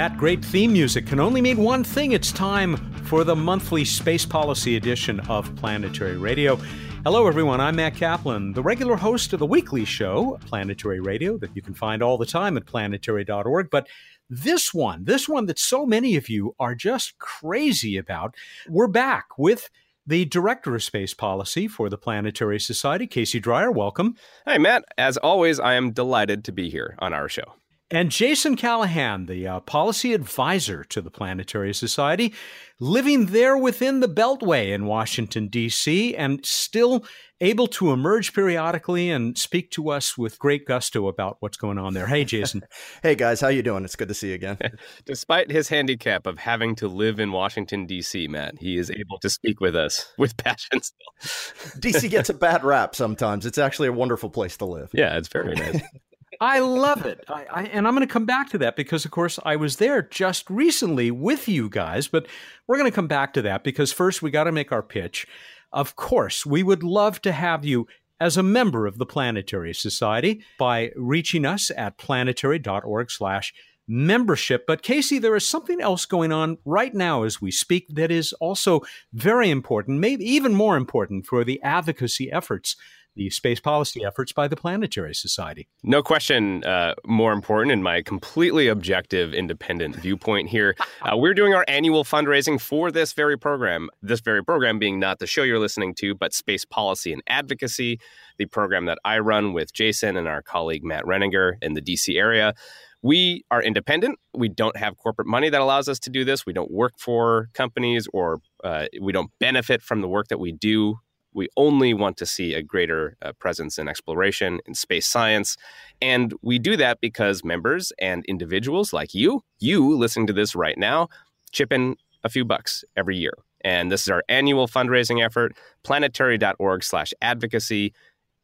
that great theme music can only mean one thing it's time for the monthly space policy edition of Planetary Radio. Hello, everyone. I'm Matt Kaplan, the regular host of the weekly show, Planetary Radio, that you can find all the time at planetary.org. But this one, this one that so many of you are just crazy about, we're back with the Director of Space Policy for the Planetary Society, Casey Dreyer. Welcome. Hi, Matt. As always, I am delighted to be here on our show. And Jason Callahan, the uh, policy advisor to the Planetary Society, living there within the Beltway in Washington, D.C., and still able to emerge periodically and speak to us with great gusto about what's going on there. Hey, Jason. hey, guys. How you doing? It's good to see you again. Despite his handicap of having to live in Washington, D.C., Matt, he is able to speak with us with passion still. D.C. gets a bad rap sometimes. It's actually a wonderful place to live. Yeah, it's very nice. I love it. I, I, and I'm going to come back to that because, of course, I was there just recently with you guys, but we're going to come back to that because first we got to make our pitch. Of course, we would love to have you as a member of the Planetary Society by reaching us at planetary.org slash membership. But Casey, there is something else going on right now as we speak that is also very important, maybe even more important for the advocacy efforts the space policy efforts by the Planetary Society. No question, uh, more important in my completely objective, independent viewpoint here. Uh, we're doing our annual fundraising for this very program. This very program being not the show you're listening to, but Space Policy and Advocacy, the program that I run with Jason and our colleague Matt Renninger in the DC area. We are independent. We don't have corporate money that allows us to do this. We don't work for companies or uh, we don't benefit from the work that we do we only want to see a greater uh, presence in exploration, in space science. And we do that because members and individuals like you, you listening to this right now, chip in a few bucks every year. And this is our annual fundraising effort, planetary.org slash advocacy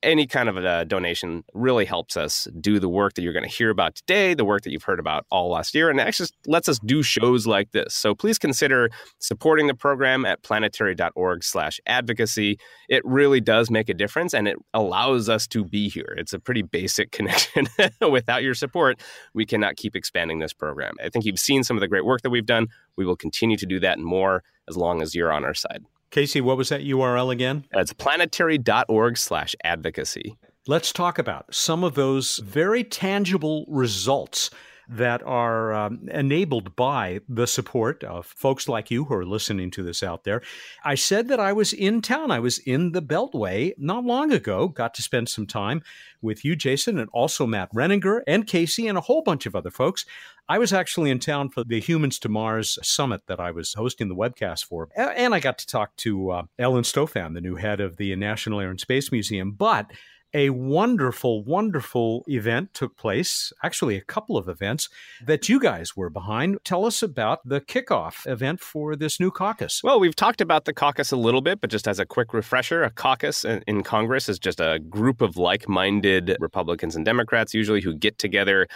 any kind of a uh, donation really helps us do the work that you're going to hear about today, the work that you've heard about all last year, and actually lets us do shows like this. So please consider supporting the program at planetary.org slash advocacy. It really does make a difference and it allows us to be here. It's a pretty basic connection. Without your support, we cannot keep expanding this program. I think you've seen some of the great work that we've done. We will continue to do that and more as long as you're on our side. Casey, what was that URL again? It's planetary.org slash advocacy. Let's talk about some of those very tangible results that are um, enabled by the support of folks like you who are listening to this out there. I said that I was in town. I was in the Beltway not long ago, got to spend some time with you, Jason, and also Matt Renninger and Casey and a whole bunch of other folks. I was actually in town for the Humans to Mars summit that I was hosting the webcast for. And I got to talk to uh, Ellen Stofan, the new head of the National Air and Space Museum. But a wonderful, wonderful event took place, actually, a couple of events that you guys were behind. Tell us about the kickoff event for this new caucus. Well, we've talked about the caucus a little bit, but just as a quick refresher, a caucus in Congress is just a group of like minded Republicans and Democrats, usually, who get together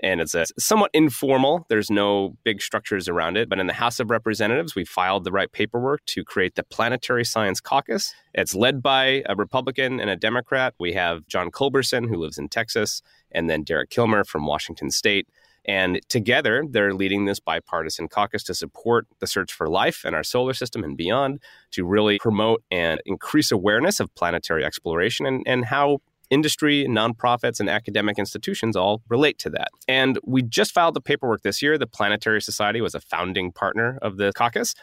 and it's a somewhat informal. There's no big structures around it. But in the House of Representatives, we filed the right paperwork to create the Planetary Science Caucus. It's led by a Republican and a Democrat. We have John Culberson, who lives in Texas, and then Derek Kilmer from Washington State. And together, they're leading this bipartisan caucus to support the search for life in our solar system and beyond, to really promote and increase awareness of planetary exploration and, and how industry, nonprofits, and academic institutions all relate to that. And we just filed the paperwork this year. The Planetary Society was a founding partner of the caucus.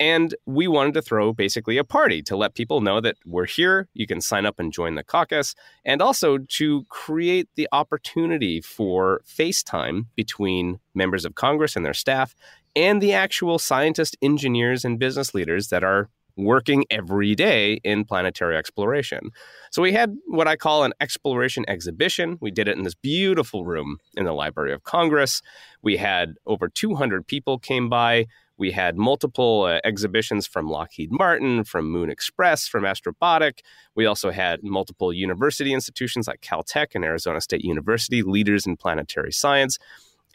And we wanted to throw basically a party to let people know that we're here. You can sign up and join the caucus, and also to create the opportunity for FaceTime between members of Congress and their staff and the actual scientists, engineers, and business leaders that are working every day in planetary exploration. So we had what I call an exploration exhibition. We did it in this beautiful room in the Library of Congress. We had over 200 people came by. We had multiple uh, exhibitions from Lockheed Martin, from Moon Express, from Astrobotic. We also had multiple university institutions like Caltech and Arizona State University, leaders in planetary science.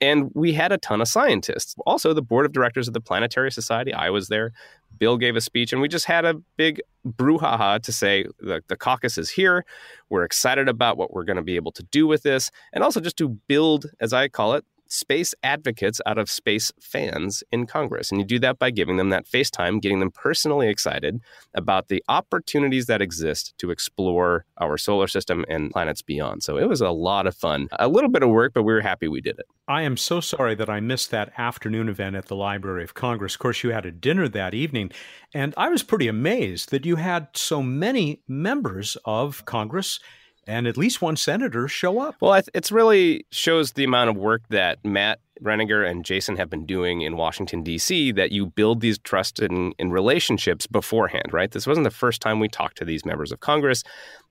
And we had a ton of scientists. Also, the board of directors of the Planetary Society, I was there. Bill gave a speech, and we just had a big brouhaha to say the, the caucus is here. We're excited about what we're going to be able to do with this, and also just to build, as I call it, space advocates out of space fans in Congress. And you do that by giving them that face time, getting them personally excited about the opportunities that exist to explore our solar system and planets beyond. So it was a lot of fun. A little bit of work, but we were happy we did it. I am so sorry that I missed that afternoon event at the Library of Congress. Of course, you had a dinner that evening, and I was pretty amazed that you had so many members of Congress and at least one senator show up. Well, it's really shows the amount of work that Matt Renninger and Jason have been doing in Washington, D.C., that you build these trust and, and relationships beforehand, right? This wasn't the first time we talked to these members of Congress.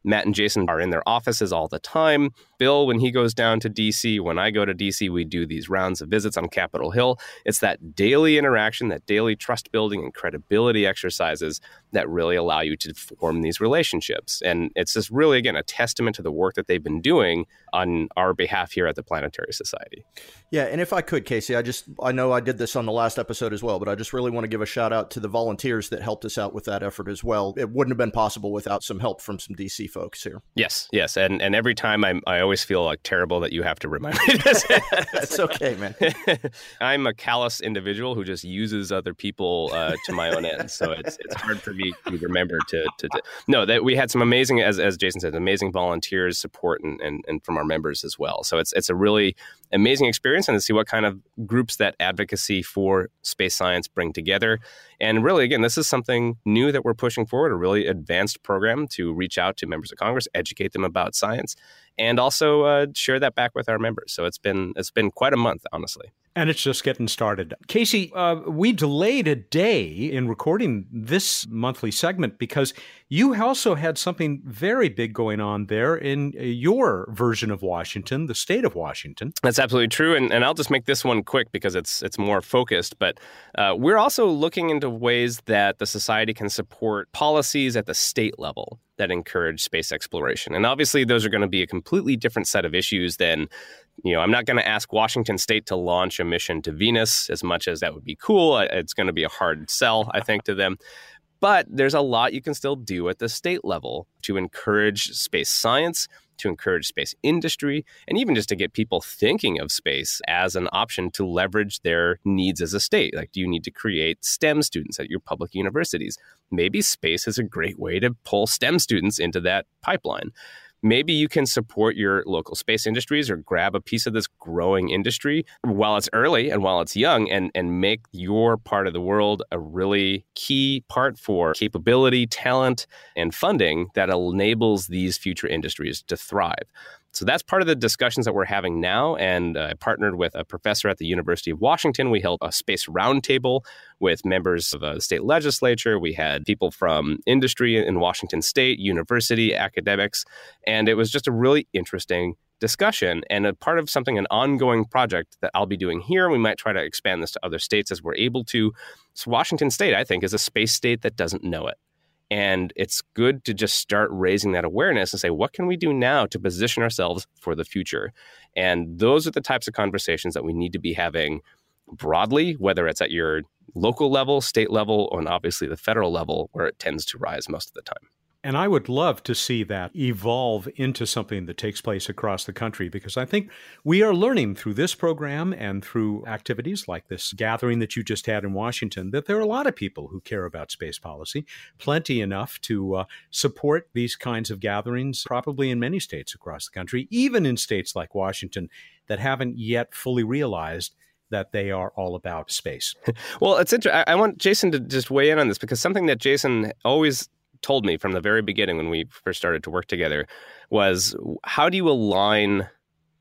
Matt and Jason are in their offices all the time. Bill, when he goes down to DC, when I go to DC, we do these rounds of visits on Capitol Hill. It's that daily interaction, that daily trust building and credibility exercises that really allow you to form these relationships. And it's just really, again, a testament to the work that they've been doing on our behalf here at the Planetary Society. Yeah, and if I could, Casey, I just I know I did this on the last episode as well, but I just really want to give a shout out to the volunteers that helped us out with that effort as well. It wouldn't have been possible without some help from some DC folks here. Yes, yes, and and every time I'm, I always feel like terrible that you have to remind me this. It's okay, man. I'm a callous individual who just uses other people uh, to my own ends, so it's it's hard for me to remember to to, to no that we had some amazing as as Jason said amazing volunteers support and, and and from our members as well. So it's it's a really amazing experience and to see what kind of groups that advocacy for space science bring together. And really, again, this is something new that we're pushing forward, a really advanced program to reach out to members of Congress, educate them about science, and also uh, share that back with our members. So it's been it's been quite a month, honestly. And it's just getting started. Casey, uh, we delayed a day in recording this monthly segment because you also had something very big going on there in uh, your version of Washington, the state of Washington. That's absolutely true. And, and I'll just make this one quick because it's it's more focused. But uh, we're also looking into ways that the society can support policies at the state level that encourage space exploration. And obviously, those are going to be a completely different set of issues than you know, I'm not going to ask Washington State to launch a mission to Venus as much as that would be cool. It's going to be a hard sell, I think, to them. But there's a lot you can still do at the state level to encourage space science, to encourage space industry, and even just to get people thinking of space as an option to leverage their needs as a state. Like, do you need to create STEM students at your public universities? Maybe space is a great way to pull STEM students into that pipeline maybe you can support your local space industries or grab a piece of this growing industry while it's early and while it's young and, and make your part of the world a really key part for capability, talent, and funding that enables these future industries to thrive. So that's part of the discussions that we're having now. And uh, I partnered with a professor at the University of Washington. We held a space roundtable with members of the state legislature. We had people from industry in Washington State, university, academics. And it was just a really interesting discussion and a part of something, an ongoing project that I'll be doing here. We might try to expand this to other states as we're able to. So, Washington State, I think, is a space state that doesn't know it. And it's good to just start raising that awareness and say, what can we do now to position ourselves for the future? And those are the types of conversations that we need to be having broadly, whether it's at your local level, state level, and obviously the federal level, where it tends to rise most of the time. And I would love to see that evolve into something that takes place across the country because I think we are learning through this program and through activities like this gathering that you just had in Washington that there are a lot of people who care about space policy, plenty enough to uh, support these kinds of gatherings, probably in many states across the country, even in states like Washington that haven't yet fully realized that they are all about space. well, it's interesting. I want Jason to just weigh in on this because something that Jason always told me from the very beginning when we first started to work together was how do you align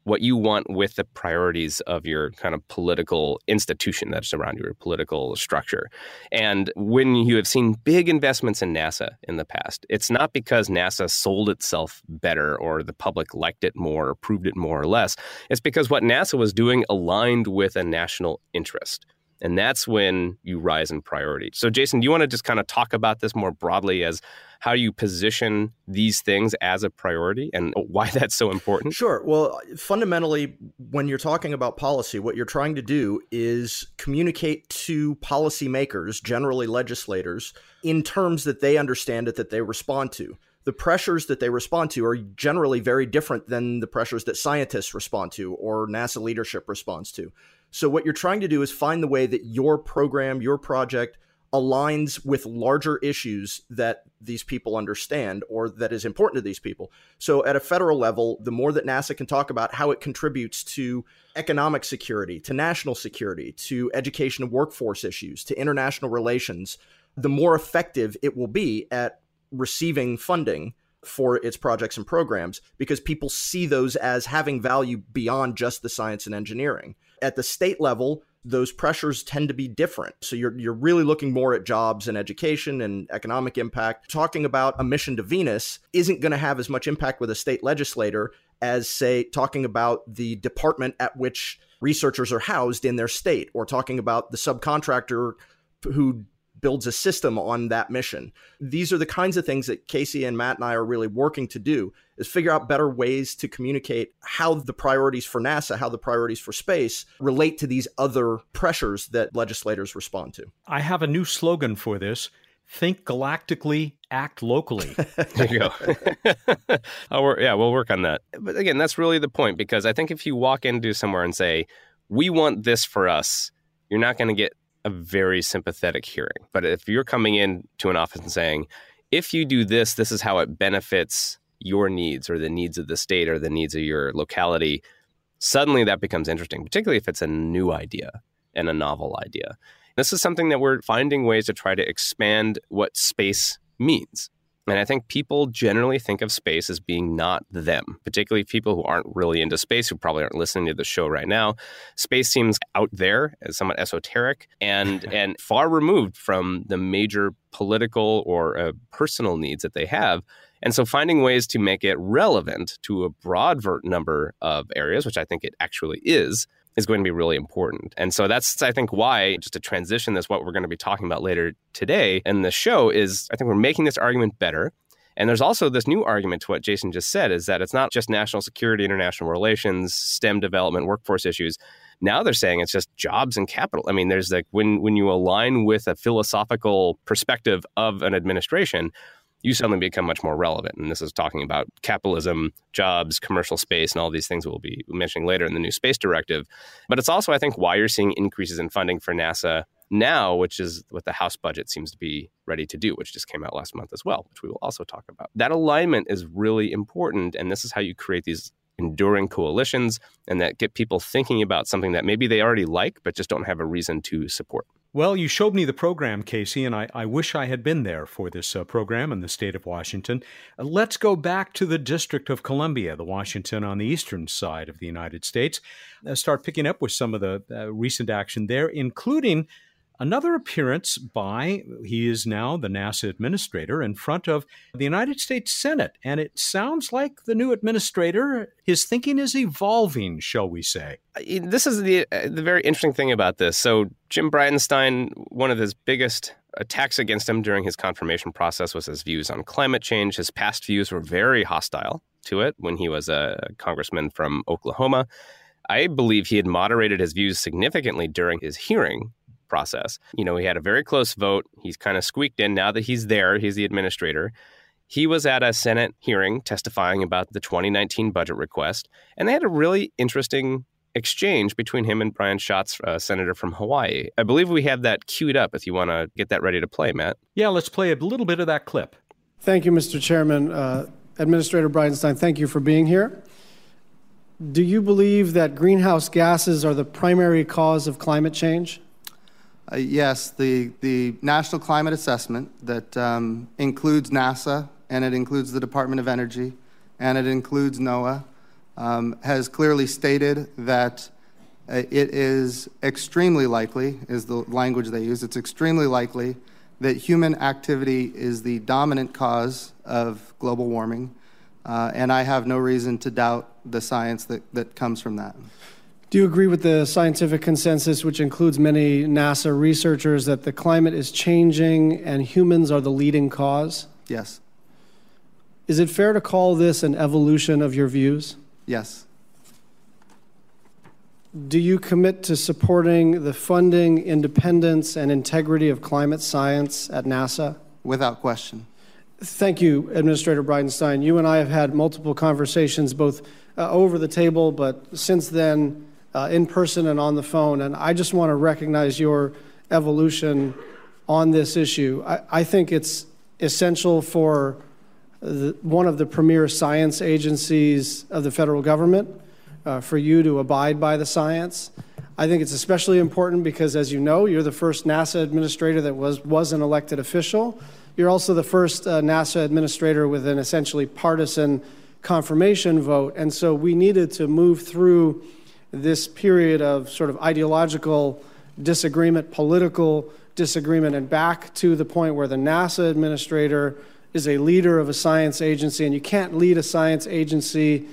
what you want with the priorities of your kind of political institution that's around your political structure. And when you have seen big investments in NASA in the past, it's not because NASA sold itself better or the public liked it more or proved it more or less. It's because what NASA was doing aligned with a national interest. And that's when you rise in priority. So, Jason, do you want to just kind of talk about this more broadly as how you position these things as a priority and why that's so important? Sure. Well, fundamentally, when you're talking about policy, what you're trying to do is communicate to policymakers, generally legislators, in terms that they understand it, that they respond to the pressures that they respond to are generally very different than the pressures that scientists respond to or NASA leadership responds to. So, what you're trying to do is find the way that your program, your project, aligns with larger issues that these people understand or that is important to these people. So, at a federal level, the more that NASA can talk about how it contributes to economic security, to national security, to education and workforce issues, to international relations, the more effective it will be at receiving funding for its projects and programs because people see those as having value beyond just the science and engineering. At the state level, those pressures tend to be different. So you're you're really looking more at jobs and education and economic impact. Talking about a mission to Venus isn't going to have as much impact with a state legislator as say talking about the department at which researchers are housed in their state or talking about the subcontractor who builds a system on that mission. These are the kinds of things that Casey and Matt and I are really working to do is figure out better ways to communicate how the priorities for NASA, how the priorities for space relate to these other pressures that legislators respond to. I have a new slogan for this. Think galactically, act locally. there you go. oh, yeah, we'll work on that. But again, that's really the point because I think if you walk into somewhere and say, we want this for us, you're not going to get a very sympathetic hearing. But if you're coming in to an office and saying, if you do this, this is how it benefits your needs or the needs of the state or the needs of your locality, suddenly that becomes interesting, particularly if it's a new idea and a novel idea. This is something that we're finding ways to try to expand what space means. And I think people generally think of space as being not them, particularly people who aren't really into space, who probably aren't listening to the show right now. Space seems out there as somewhat esoteric and, and far removed from the major political or uh, personal needs that they have. And so finding ways to make it relevant to a broad number of areas, which I think it actually is, is going to be really important. And so that's, I think, why, just to transition this, what we're going to be talking about later today in the show is I think we're making this argument better. And there's also this new argument to what Jason just said is that it's not just national security, international relations, STEM development, workforce issues. Now they're saying it's just jobs and capital. I mean, there's like when when you align with a philosophical perspective of an administration, you suddenly become much more relevant. And this is talking about capitalism, jobs, commercial space, and all these things we'll be mentioning later in the new space directive. But it's also, I think, why you're seeing increases in funding for NASA now, which is what the House budget seems to be ready to do, which just came out last month as well, which we will also talk about. That alignment is really important. And this is how you create these enduring coalitions and that get people thinking about something that maybe they already like, but just don't have a reason to support. Well, you showed me the program, Casey, and I, I wish I had been there for this uh, program in the state of Washington. Uh, let's go back to the District of Columbia, the Washington on the eastern side of the United States. Uh, start picking up with some of the uh, recent action there, including another appearance by, he is now the NASA administrator, in front of the United States Senate. And it sounds like the new administrator, his thinking is evolving, shall we say. Uh, this is the, uh, the very interesting thing about this. So, Jim Bridenstine, one of his biggest attacks against him during his confirmation process was his views on climate change. His past views were very hostile to it when he was a congressman from Oklahoma. I believe he had moderated his views significantly during his hearing process. You know, he had a very close vote. He's kind of squeaked in now that he's there, he's the administrator. He was at a Senate hearing testifying about the 2019 budget request, and they had a really interesting exchange between him and Brian Schatz, uh, senator from Hawaii. I believe we have that queued up if you want to get that ready to play, Matt. Yeah, let's play a little bit of that clip. Thank you, Mr. Chairman. Uh, Administrator Bridenstine, thank you for being here. Do you believe that greenhouse gases are the primary cause of climate change? Uh, yes, the, the National Climate Assessment that um, includes NASA and it includes the Department of Energy and it includes NOAA um, has clearly stated that uh, it is extremely likely, is the language they use, it's extremely likely that human activity is the dominant cause of global warming. Uh, and I have no reason to doubt the science that, that comes from that. Do you agree with the scientific consensus, which includes many NASA researchers, that the climate is changing and humans are the leading cause? Yes. Is it fair to call this an evolution of your views? Yes. Do you commit to supporting the funding, independence, and integrity of climate science at NASA? Without question. Thank you, Administrator Bridenstine. You and I have had multiple conversations, both uh, over the table, but since then, uh, in person and on the phone. And I just want to recognize your evolution on this issue. I, I think it's essential for the, one of the premier science agencies of the federal government uh, for you to abide by the science. I think it's especially important because, as you know, you're the first NASA administrator that was, was an elected official. You're also the first uh, NASA administrator with an essentially partisan confirmation vote. And so we needed to move through this period of sort of ideological disagreement, political disagreement, and back to the point where the NASA administrator is a leader of a science agency. And you can't lead a science agency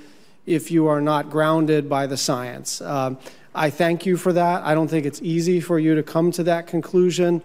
if you are not grounded by the science. Um, I thank you for that. I don't think it's easy for you to come to that conclusion.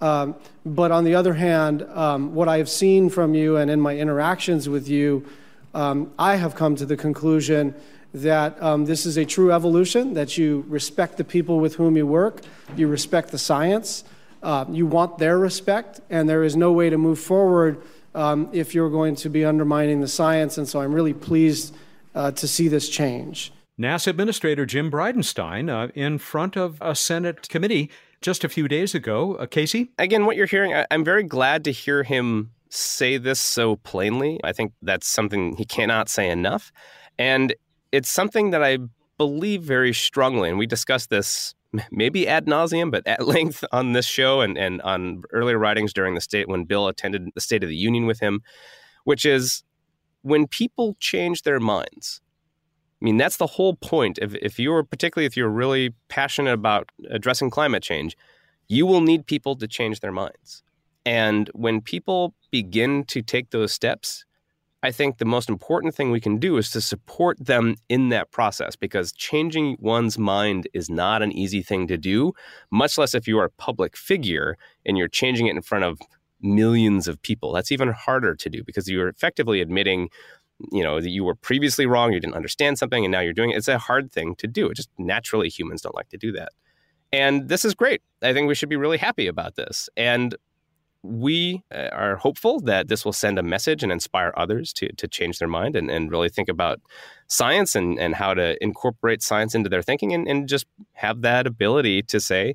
Um, but on the other hand, um, what I have seen from you and in my interactions with you, um, I have come to the conclusion that um, this is a true evolution, that you respect the people with whom you work, you respect the science, uh, you want their respect, and there is no way to move forward um, if you're going to be undermining the science. And so I'm really pleased uh, to see this change. NASA Administrator Jim Bridenstine uh, in front of a Senate committee just a few days ago. Uh, Casey? Again, what you're hearing, I- I'm very glad to hear him say this so plainly. I think that's something he cannot say enough. And it's something that I believe very strongly. And we discussed this maybe ad nauseum, but at length on this show and, and on earlier writings during the state when Bill attended the State of the Union with him, which is when people change their minds, I mean, that's the whole point. If, if you're, particularly if you're really passionate about addressing climate change, you will need people to change their minds. And when people begin to take those steps, I think the most important thing we can do is to support them in that process because changing one's mind is not an easy thing to do, much less if you are a public figure and you're changing it in front of millions of people. That's even harder to do because you're effectively admitting you know that you were previously wrong you didn't understand something and now you're doing it. It's a hard thing to do. It just naturally humans don't like to do that. And this is great. I think we should be really happy about this. And we uh, are hopeful that this will send a message and inspire others to, to change their mind and, and really think about science and, and how to incorporate science into their thinking and, and just have that ability to say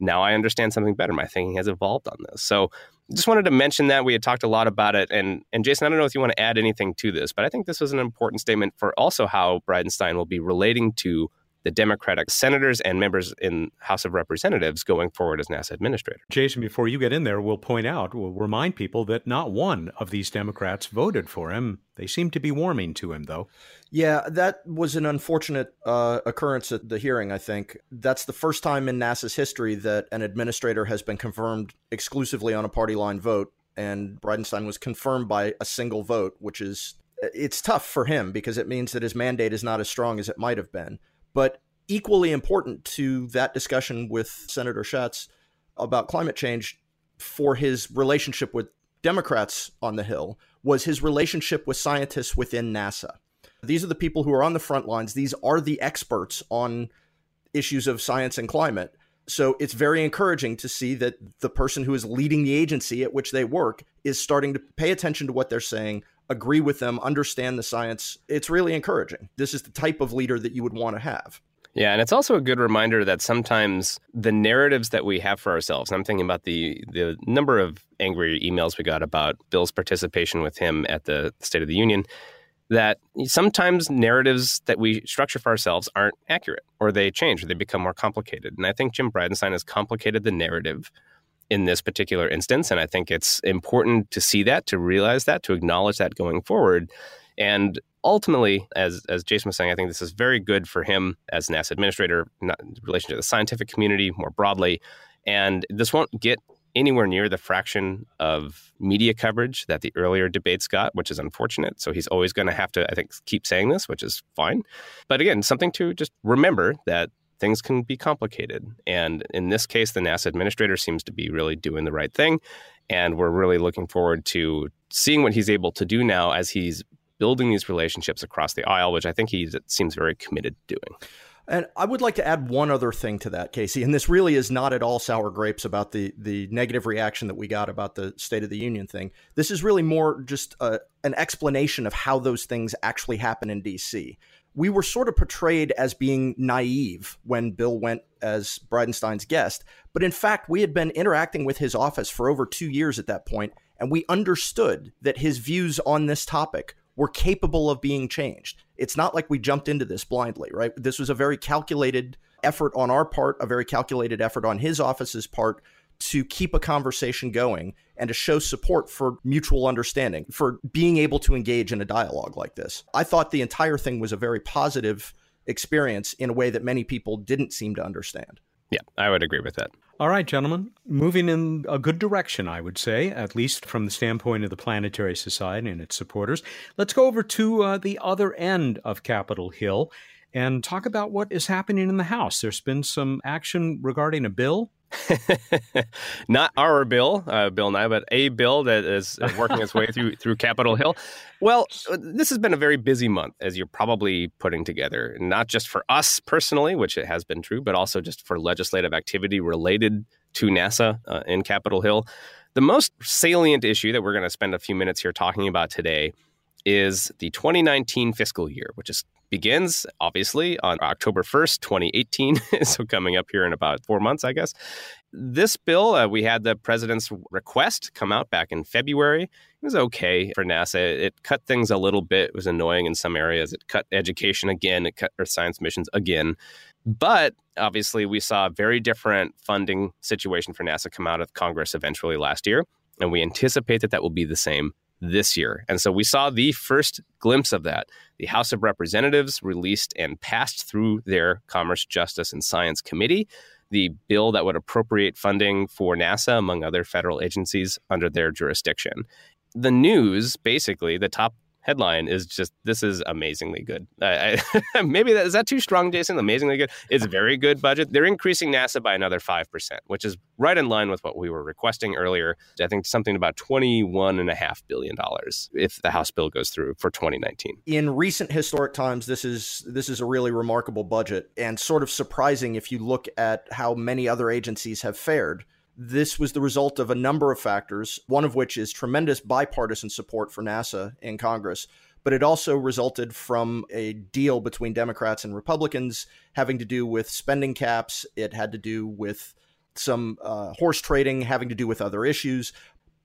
now i understand something better. My thinking has evolved on this. So just wanted to mention that. We had talked a lot about it, and and Jason, I don't know if you want to add anything to this, but I think this was an important statement for also how Bridenstine will be relating to the Democratic senators and members in House of Representatives going forward as NASA administrator. Jason, before you get in there, we'll point out, we'll remind people that not one of these Democrats voted for him. They seem to be warming to him, though. Yeah, that was an unfortunate uh, occurrence at the hearing, I think. That's the first time in NASA's history that an administrator has been confirmed exclusively on a party line vote. And Bridenstine was confirmed by a single vote, which is it's tough for him because it means that his mandate is not as strong as it might have been. But equally important to that discussion with Senator Schatz about climate change for his relationship with Democrats on the Hill was his relationship with scientists within NASA. These are the people who are on the front lines. These are the experts on issues of science and climate. So it's very encouraging to see that the person who is leading the agency at which they work is starting to pay attention to what they're saying, agree with them, understand the science. It's really encouraging. This is the type of leader that you would want to have. Yeah, and it's also a good reminder that sometimes the narratives that we have for ourselves, I'm thinking about the the number of angry emails we got about Bill's participation with him at the State of the Union, that sometimes narratives that we structure for ourselves aren't accurate or they change or they become more complicated. And I think Jim Bridenstine has complicated the narrative in this particular instance. And I think it's important to see that, to realize that, to acknowledge that going forward. And ultimately, as as Jason was saying, I think this is very good for him as NASA administrator, not in relation to the scientific community more broadly. And this won't get anywhere near the fraction of media coverage that the earlier debates got, which is unfortunate. So he's always going to have to, I think, keep saying this, which is fine. But again, something to just remember that things can be complicated. And in this case, the NASA administrator seems to be really doing the right thing. And we're really looking forward to seeing what he's able to do now as he's building these relationships across the aisle, which I think he seems very committed to doing. And I would like to add one other thing to that, Casey. And this really is not at all sour grapes about the the negative reaction that we got about the State of the Union thing. This is really more just a, an explanation of how those things actually happen in D.C. We were sort of portrayed as being naive when Bill went as Bridenstine's guest, but in fact, we had been interacting with his office for over two years at that point, and we understood that his views on this topic were capable of being changed. It's not like we jumped into this blindly, right? This was a very calculated effort on our part, a very calculated effort on his office's part to keep a conversation going and to show support for mutual understanding, for being able to engage in a dialogue like this. I thought the entire thing was a very positive experience in a way that many people didn't seem to understand. Yeah, I would agree with that. All right, gentlemen, moving in a good direction, I would say, at least from the standpoint of the Planetary Society and its supporters. Let's go over to uh, the other end of Capitol Hill and talk about what is happening in the House. There's been some action regarding a bill Not our bill, uh, Bill Nye, but a bill that is working its way through through Capitol Hill. Well, uh, this has been a very busy month, as you're probably putting together, not just for us personally, which it has been true, but also just for legislative activity related to NASA uh, in Capitol Hill. The most salient issue that we're going to spend a few minutes here talking about today is the 2019 fiscal year, which is begins obviously on October 1st, 2018. so coming up here in about four months, I guess. This bill, uh, we had the president's request come out back in February. It was okay for NASA. It cut things a little bit. It was annoying in some areas. It cut education again. It cut Earth science missions again. But obviously, we saw a very different funding situation for NASA come out of Congress eventually last year. And we anticipate that that will be the same this year. And so we saw the first glimpse of that. The House of Representatives released and passed through their Commerce, Justice, and Science Committee the bill that would appropriate funding for NASA, among other federal agencies, under their jurisdiction. The news, basically, the top headline is just this is amazingly good. I, I, maybe that is that too strong, Jason? Amazingly good. It's very good budget. They're increasing NASA by another five percent, which is right in line with what we were requesting earlier. I think something about twenty-one and a half billion dollars if the House bill goes through for 2019. In recent historic times, this is this is a really remarkable budget and sort of surprising if you look at how many other agencies have fared. This was the result of a number of factors, one of which is tremendous bipartisan support for NASA in Congress. But it also resulted from a deal between Democrats and Republicans having to do with spending caps. It had to do with some uh, horse trading, having to do with other issues.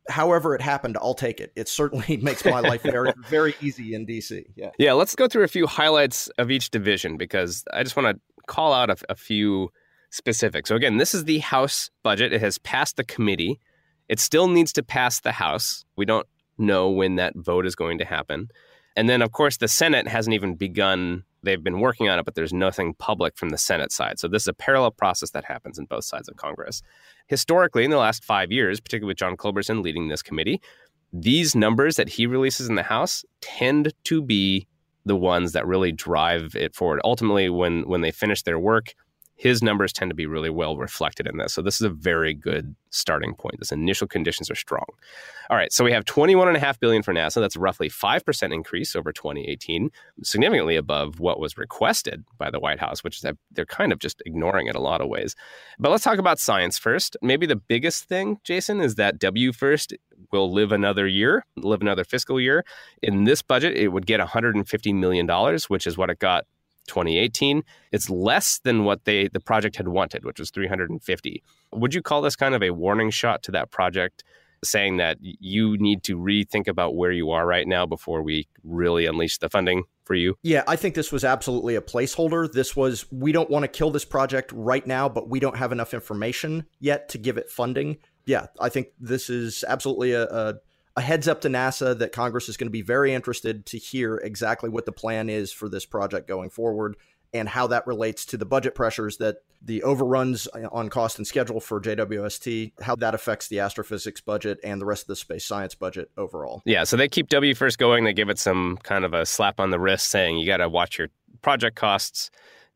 However, it happened, I'll take it. It certainly makes my life very, very easy in DC. Yeah. Yeah. Let's go through a few highlights of each division because I just want to call out a, a few specific. So again, this is the House budget. It has passed the committee. It still needs to pass the House. We don't know when that vote is going to happen. And then, of course, the Senate hasn't even begun. They've been working on it, but there's nothing public from the Senate side. So this is a parallel process that happens in both sides of Congress. Historically, in the last five years, particularly with John Culberson leading this committee, these numbers that he releases in the House tend to be the ones that really drive it forward. Ultimately, when when they finish their work, his numbers tend to be really well reflected in this. So this is a very good starting point. This initial conditions are strong. All right, so we have 21.5 billion for NASA. That's roughly 5% increase over 2018, significantly above what was requested by the White House, which they're kind of just ignoring it a lot of ways. But let's talk about science first. Maybe the biggest thing, Jason, is that WFIRST will live another year, live another fiscal year. In this budget, it would get $150 million, which is what it got 2018. It's less than what they the project had wanted, which was 350. Would you call this kind of a warning shot to that project, saying that you need to rethink about where you are right now before we really unleash the funding for you? Yeah, I think this was absolutely a placeholder. This was we don't want to kill this project right now, but we don't have enough information yet to give it funding. Yeah, I think this is absolutely a, a a heads up to NASA that Congress is going to be very interested to hear exactly what the plan is for this project going forward and how that relates to the budget pressures that the overruns on cost and schedule for JWST, how that affects the astrophysics budget and the rest of the space science budget overall. Yeah, so they keep WFIRST going. They give it some kind of a slap on the wrist saying you got to watch your project costs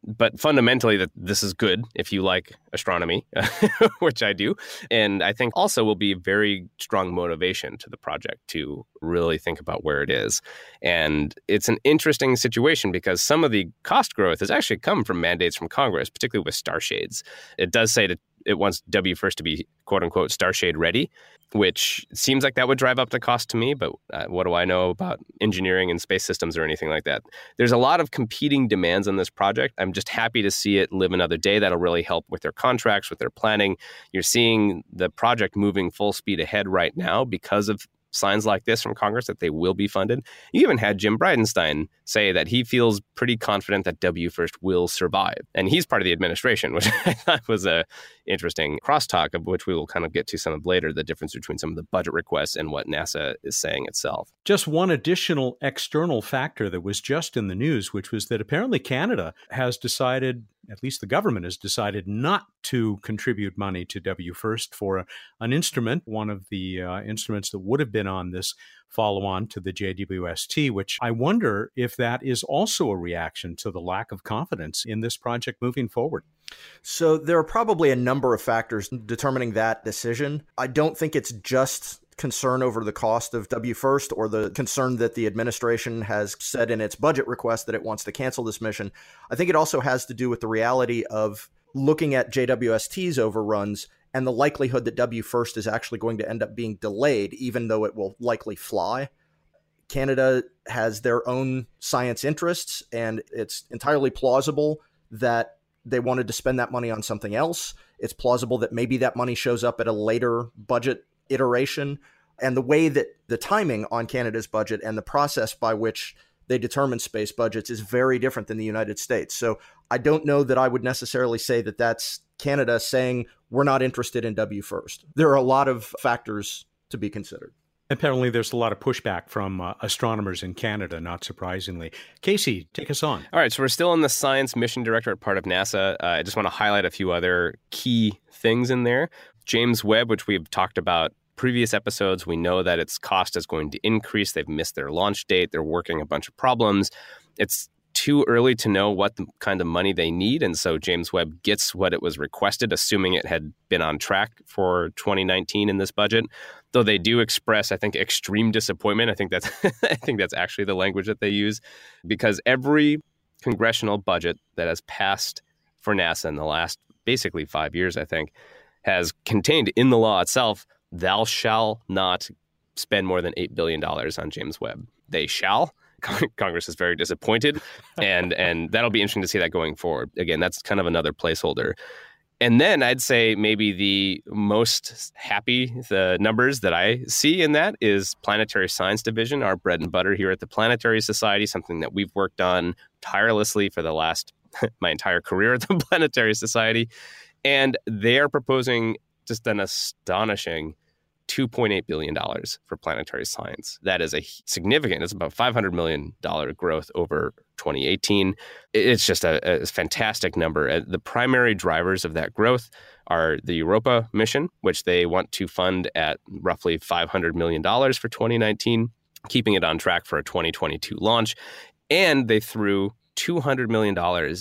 but fundamentally that this is good if you like astronomy which i do. And i think also will be very strong motivation to the project to really think about where it is. And it's an interesting situation because some of the cost growth has actually come from mandates from congress particularly with starshades it does say that it wants WFIRST to be quote unquote starshade ready which seems like that would drive up the cost to me, but uh, what do I know about engineering and space systems or anything like that? There's a lot of competing demands on this project. I'm just happy to see it live another day. That'll really help with their contracts, with their planning. You're seeing the project moving full speed ahead right now because of signs like this from Congress that they will be funded. You even had Jim Bridenstine say that he feels pretty confident that WFIRST will survive. And he's part of the administration, which I thought was a interesting crosstalk of which we will kind of get to some of later, the difference between some of the budget requests and what NASA is saying itself. Just one additional external factor that was just in the news, which was that apparently Canada has decided at least the government has decided not to contribute money to WFIRST for an instrument, one of the uh, instruments that would have been on this follow on to the JWST, which I wonder if that is also a reaction to the lack of confidence in this project moving forward. So there are probably a number of factors determining that decision. I don't think it's just concern over the cost of WFIRST or the concern that the administration has said in its budget request that it wants to cancel this mission. I think it also has to do with the reality of looking at JWST's overruns and the likelihood that WFIRST is actually going to end up being delayed, even though it will likely fly. Canada has their own science interests, and it's entirely plausible that they wanted to spend that money on something else. It's plausible that maybe that money shows up at a later budget iteration. And the way that the timing on Canada's budget and the process by which they determine space budgets is very different than the United States. So I don't know that I would necessarily say that that's Canada saying we're not interested in WFIRST. There are a lot of factors to be considered. Apparently, there's a lot of pushback from uh, astronomers in Canada, not surprisingly. Casey, take us on. All right, so we're still in the Science Mission Directorate part of NASA. Uh, I just want to highlight a few other key things in there. James Webb, which we've talked about previous episodes, we know that its cost is going to increase. They've missed their launch date. They're working a bunch of problems. It's too early to know what kind of money they need. And so James Webb gets what it was requested, assuming it had been on track for 2019 in this budget. Though they do express, I think, extreme disappointment. I think that's I think that's actually the language that they use. Because every congressional budget that has passed for NASA in the last basically five years, I think, has contained in the law itself thou shall not spend more than $8 billion on James Webb. They shall. Congress is very disappointed, and and that'll be interesting to see that going forward. Again, that's kind of another placeholder. And then I'd say maybe the most happy the numbers that I see in that is Planetary Science Division, our bread and butter here at the Planetary Society, something that we've worked on tirelessly for the last my entire career at the Planetary Society. And they are proposing just an astonishing $2.8 billion for planetary science. That is a significant, it's about $500 million growth over 2018. It's just a, a fantastic number. The primary drivers of that growth are the Europa mission, which they want to fund at roughly $500 million for 2019, keeping it on track for a 2022 launch. And they threw $200 million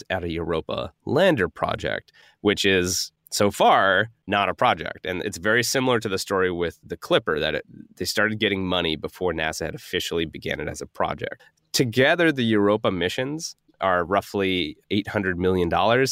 at a Europa lander project, which is so far not a project. And it's very similar to the story with the clipper that it, they started getting money before nasa had officially began it as a project. Together the europa missions are roughly $800 million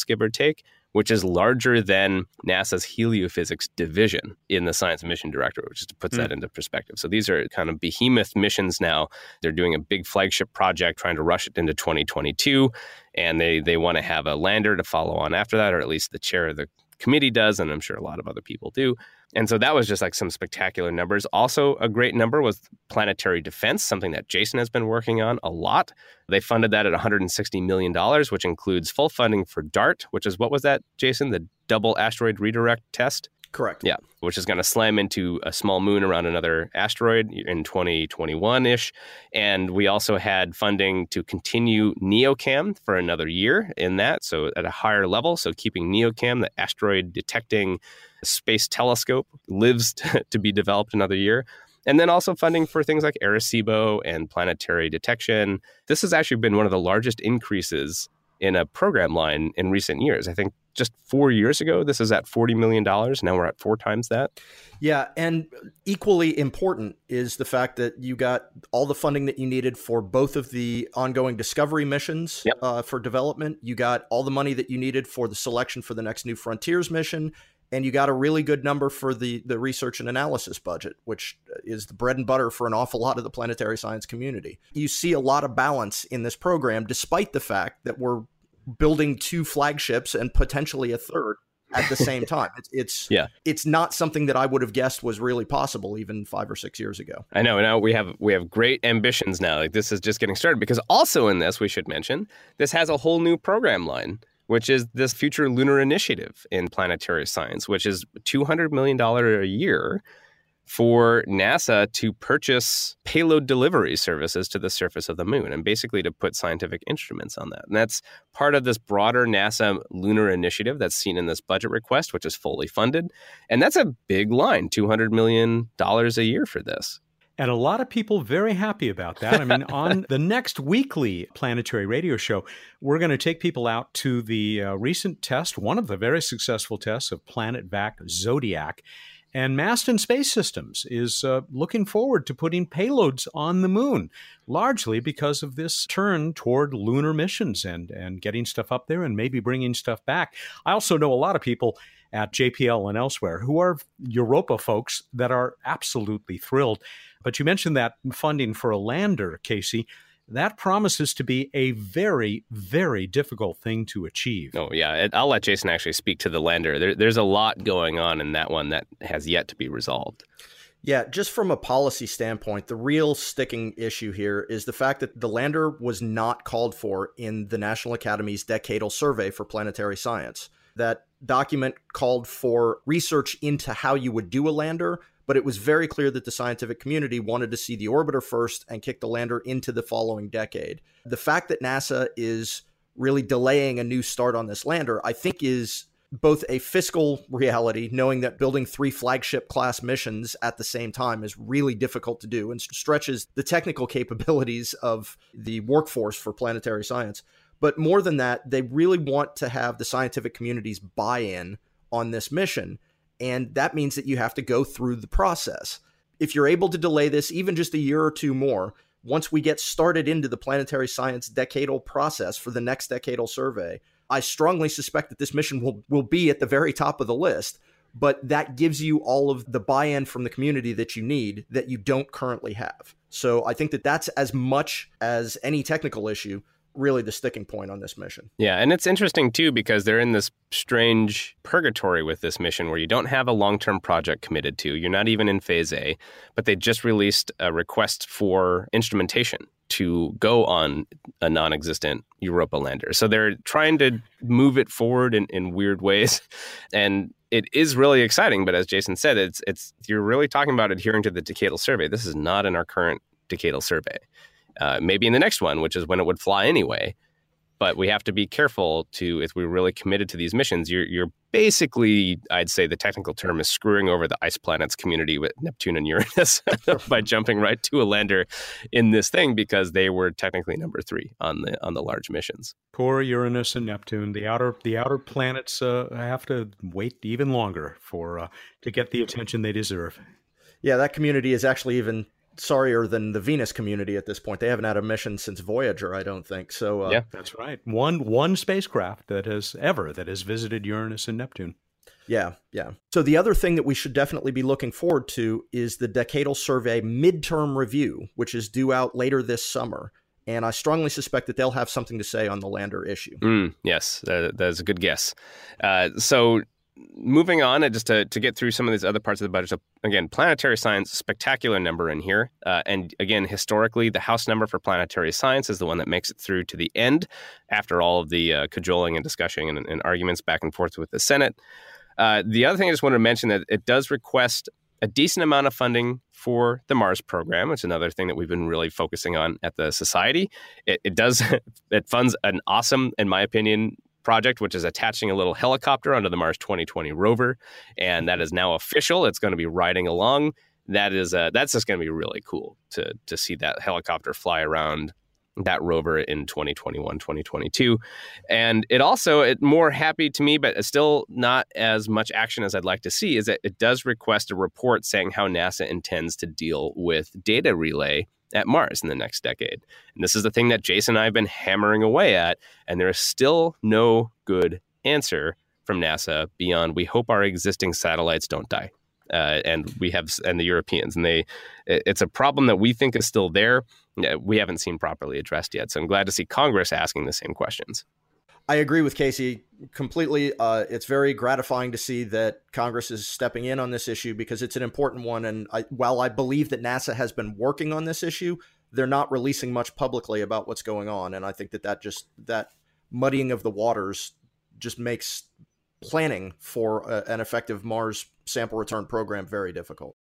give or take which is larger than nasa's heliophysics division in the science mission directorate which just puts mm. that into perspective. So these are kind of behemoth missions now. They're doing a big flagship project trying to rush it into 2022 and they they want to have a lander to follow on after that or at least the chair of the committee does, and I'm sure a lot of other people do. And so that was just like some spectacular numbers. Also, a great number was planetary defense, something that Jason has been working on a lot. They funded that at $160 million, which includes full funding for DART, which is what was that, Jason? The double asteroid redirect test? Correct. Yeah, which is going to slam into a small moon around another asteroid in 2021 ish. And we also had funding to continue NEOCAM for another year in that, so at a higher level. So keeping NEOCAM, the asteroid detecting space telescope, lives to be developed another year. And then also funding for things like Arecibo and planetary detection. This has actually been one of the largest increases in a program line in recent years. I think just four years ago, this is at $40 million. Now we're at four times that. Yeah. And equally important is the fact that you got all the funding that you needed for both of the ongoing discovery missions yep. uh, for development. You got all the money that you needed for the selection for the next New Frontiers mission. And you got a really good number for the, the research and analysis budget, which is the bread and butter for an awful lot of the planetary science community. You see a lot of balance in this program, despite the fact that we're building two flagships and potentially a third at the same time. It's, it's yeah. It's not something that I would have guessed was really possible even five or six years ago. I know. Now we have we have great ambitions now. Like this is just getting started because also in this we should mention this has a whole new program line. Which is this future lunar initiative in planetary science, which is $200 million a year for NASA to purchase payload delivery services to the surface of the moon and basically to put scientific instruments on that. And that's part of this broader NASA lunar initiative that's seen in this budget request, which is fully funded. And that's a big line $200 million a year for this. And a lot of people very happy about that. I mean, on the next weekly planetary radio show, we're going to take people out to the uh, recent test, one of the very successful tests of Planet Vac Xodiac. And Masten Space Systems is uh, looking forward to putting payloads on the moon, largely because of this turn toward lunar missions and, and getting stuff up there and maybe bringing stuff back. I also know a lot of people at JPL and elsewhere who are Europa folks that are absolutely thrilled. But you mentioned that funding for a lander, Casey that promises to be a very, very difficult thing to achieve. Oh, yeah. I'll let Jason actually speak to the lander. There, there's a lot going on in that one that has yet to be resolved. Yeah, just from a policy standpoint, the real sticking issue here is the fact that the lander was not called for in the National Academy's decadal survey for planetary science. That document called for research into how you would do a lander, but it was very clear that the scientific community wanted to see the orbiter first and kick the lander into the following decade. The fact that NASA is really delaying a new start on this lander, I think, is both a fiscal reality, knowing that building three flagship class missions at the same time is really difficult to do and stretches the technical capabilities of the workforce for planetary science. But more than that, they really want to have the scientific community's buy in on this mission. And that means that you have to go through the process. If you're able to delay this even just a year or two more, once we get started into the planetary science decadal process for the next decadal survey, I strongly suspect that this mission will, will be at the very top of the list. But that gives you all of the buy in from the community that you need that you don't currently have. So I think that that's as much as any technical issue really the sticking point on this mission. Yeah, and it's interesting too because they're in this strange purgatory with this mission where you don't have a long-term project committed to. You're not even in phase A, but they just released a request for instrumentation to go on a non-existent Europa lander. So they're trying to move it forward in, in weird ways. And it is really exciting, but as Jason said, it's it's you're really talking about adhering to the decadal survey. This is not in our current decadal survey uh, maybe in the next one, which is when it would fly anyway. But we have to be careful to, if we're really committed to these missions, you're, you're basically, I'd say the technical term is screwing over the ice planets community with Neptune and Uranus by jumping right to a lander in this thing because they were technically number three on the on the large missions. Poor Uranus and Neptune, the outer the outer planets uh, have to wait even longer for uh, to get the attention they deserve. Yeah, that community is actually even sorrier than the Venus community at this point. They haven't had a mission since Voyager, I don't think. So uh, yeah, that's right. One one spacecraft that has ever that has visited Uranus and Neptune. Yeah, yeah. So the other thing that we should definitely be looking forward to is the Decadal Survey midterm review, which is due out later this summer. And I strongly suspect that they'll have something to say on the lander issue. Mm, yes, that, that is a good guess. Uh, so moving on, and just to, to get through some of these other parts of the budget. So again, planetary science, spectacular number in here. Uh, and again, historically, the house number for planetary science is the one that makes it through to the end after all of the uh, cajoling and discussion and, and, arguments back and forth with the Senate. Uh, the other thing I just wanted to mention that it does request a decent amount of funding for the Mars program. It's another thing that we've been really focusing on at the society. It, it does it funds an awesome, in my opinion, project, which is attaching a little helicopter onto the Mars 2020 rover, and that is now official. It's going to be riding along. That is uh, that's just going to be really cool to to see that helicopter fly around that rover in 2021 2022 and it also it more happy to me but still not as much action as i'd like to see is that it does request a report saying how nasa intends to deal with data relay at mars in the next decade and this is the thing that jason and i have been hammering away at and there is still no good answer from nasa beyond we hope our existing satellites don't die uh, and we have and the Europeans, and they it's a problem that we think is still there. We haven't seen properly addressed yet. So I'm glad to see Congress asking the same questions. I agree with Casey completely. Uh, it's very gratifying to see that Congress is stepping in on this issue because it's an important one. And I, while I believe that NASA has been working on this issue, they're not releasing much publicly about what's going on. And I think that that just that muddying of the waters just makes planning for a, an effective Mars sample return program very difficult.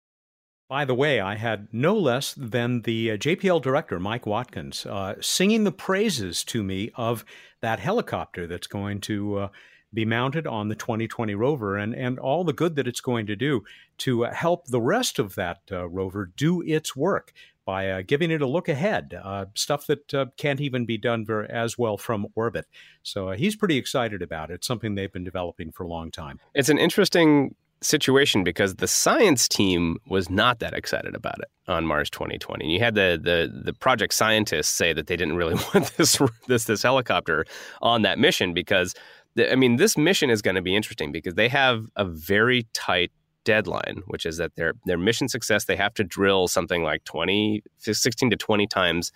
By the way, I had no less than the uh, JPL director, Mike Watkins, uh, singing the praises to me of that helicopter that's going to uh, be mounted on the 2020 rover and, and all the good that it's going to do to uh, help the rest of that uh, rover do its work by uh, giving it a look ahead, uh, stuff that uh, can't even be done very, as well from orbit. So uh, he's pretty excited about it. It's something they've been developing for a long time. It's an interesting situation because the science team was not that excited about it on Mars 2020. And You had the the the project scientists say that they didn't really want this this this helicopter on that mission because the, I mean this mission is going to be interesting because they have a very tight deadline, which is that their their mission success, they have to drill something like 20, 16 to 20 times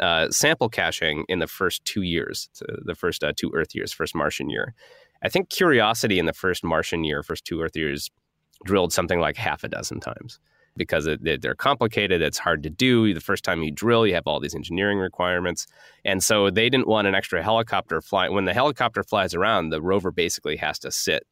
uh, sample caching in the first two years, the first uh, two Earth years, first Martian year. I think Curiosity in the first Martian year, first two Earth years, drilled something like half a dozen times because it, they're complicated. It's hard to do. The first time you drill, you have all these engineering requirements. And so they didn't want an extra helicopter flying. When the helicopter flies around, the rover basically has to sit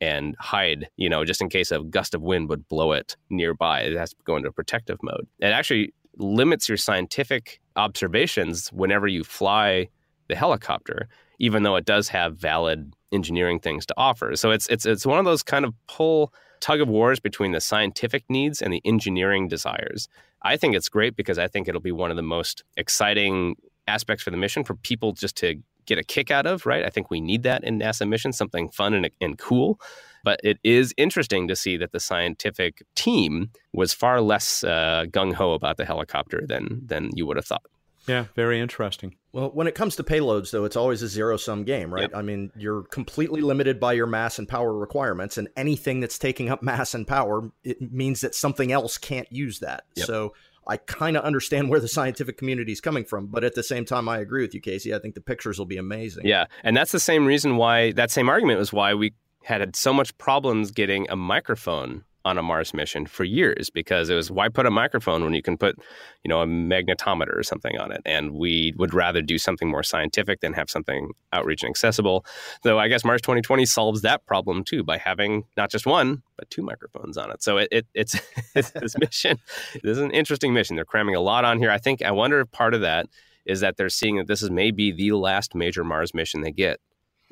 and hide, you know, just in case a gust of wind would blow it nearby. It has to go into protective mode. It actually limits your scientific observations whenever you fly the helicopter, even though it does have valid engineering things to offer. So it's it's it's one of those kind of pull tug of wars between the scientific needs and the engineering desires. I think it's great because I think it'll be one of the most exciting aspects for the mission for people just to get a kick out of, right? I think we need that in NASA missions, something fun and, and cool. But it is interesting to see that the scientific team was far less uh, gung ho about the helicopter than than you would have thought. Yeah, very interesting. Well, when it comes to payloads, though, it's always a zero sum game, right? Yep. I mean, you're completely limited by your mass and power requirements, and anything that's taking up mass and power, it means that something else can't use that. Yep. So I kind of understand where the scientific community is coming from, but at the same time, I agree with you, Casey. I think the pictures will be amazing. Yeah, and that's the same reason why that same argument was why we had so much problems getting a microphone on a Mars mission for years because it was why put a microphone when you can put, you know, a magnetometer or something on it. And we would rather do something more scientific than have something outreach and accessible. Though I guess Mars 2020 solves that problem too by having not just one but two microphones on it. So it, it it's, it's this mission. This is an interesting mission. They're cramming a lot on here. I think I wonder if part of that is that they're seeing that this is maybe the last major Mars mission they get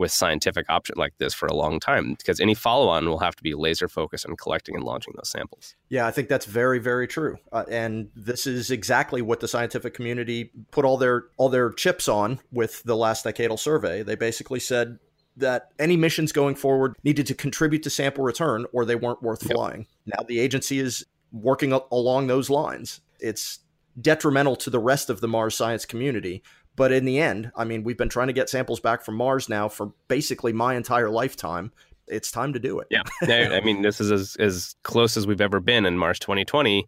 with scientific option like this for a long time because any follow-on will have to be laser focused on collecting and launching those samples. Yeah, I think that's very very true. Uh, and this is exactly what the scientific community put all their all their chips on with the last decadal survey. They basically said that any missions going forward needed to contribute to sample return or they weren't worth yep. flying. Now the agency is working along those lines. It's detrimental to the rest of the Mars science community but in the end, I mean, we've been trying to get samples back from Mars now for basically my entire lifetime. It's time to do it. Yeah. I mean, this is as, as close as we've ever been in Mars 2020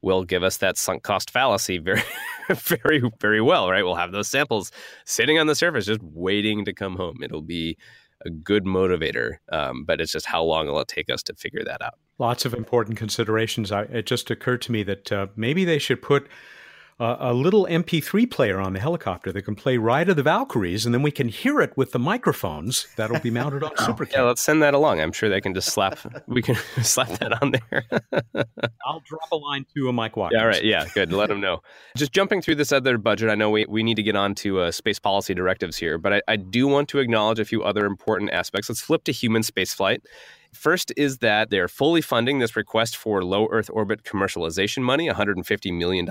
will give us that sunk cost fallacy very, very, very well, right? We'll have those samples sitting on the surface just waiting to come home. It'll be a good motivator, um, but it's just how long will it take us to figure that out? Lots of important considerations. I, it just occurred to me that uh, maybe they should put uh, a little MP3 player on the helicopter that can play Ride of the Valkyries, and then we can hear it with the microphones that'll be mounted on SuperCam. Yeah, let's send that along. I'm sure they can just slap. we can slap that on there. I'll drop a line to a Mike Watkins. All right. Yeah, good. Let them know. Just jumping through this other budget, I know we, we need to get on to uh, space policy directives here, but I, I do want to acknowledge a few other important aspects. Let's flip to human spaceflight. First is that they're fully funding this request for low Earth orbit commercialization money, $150 million.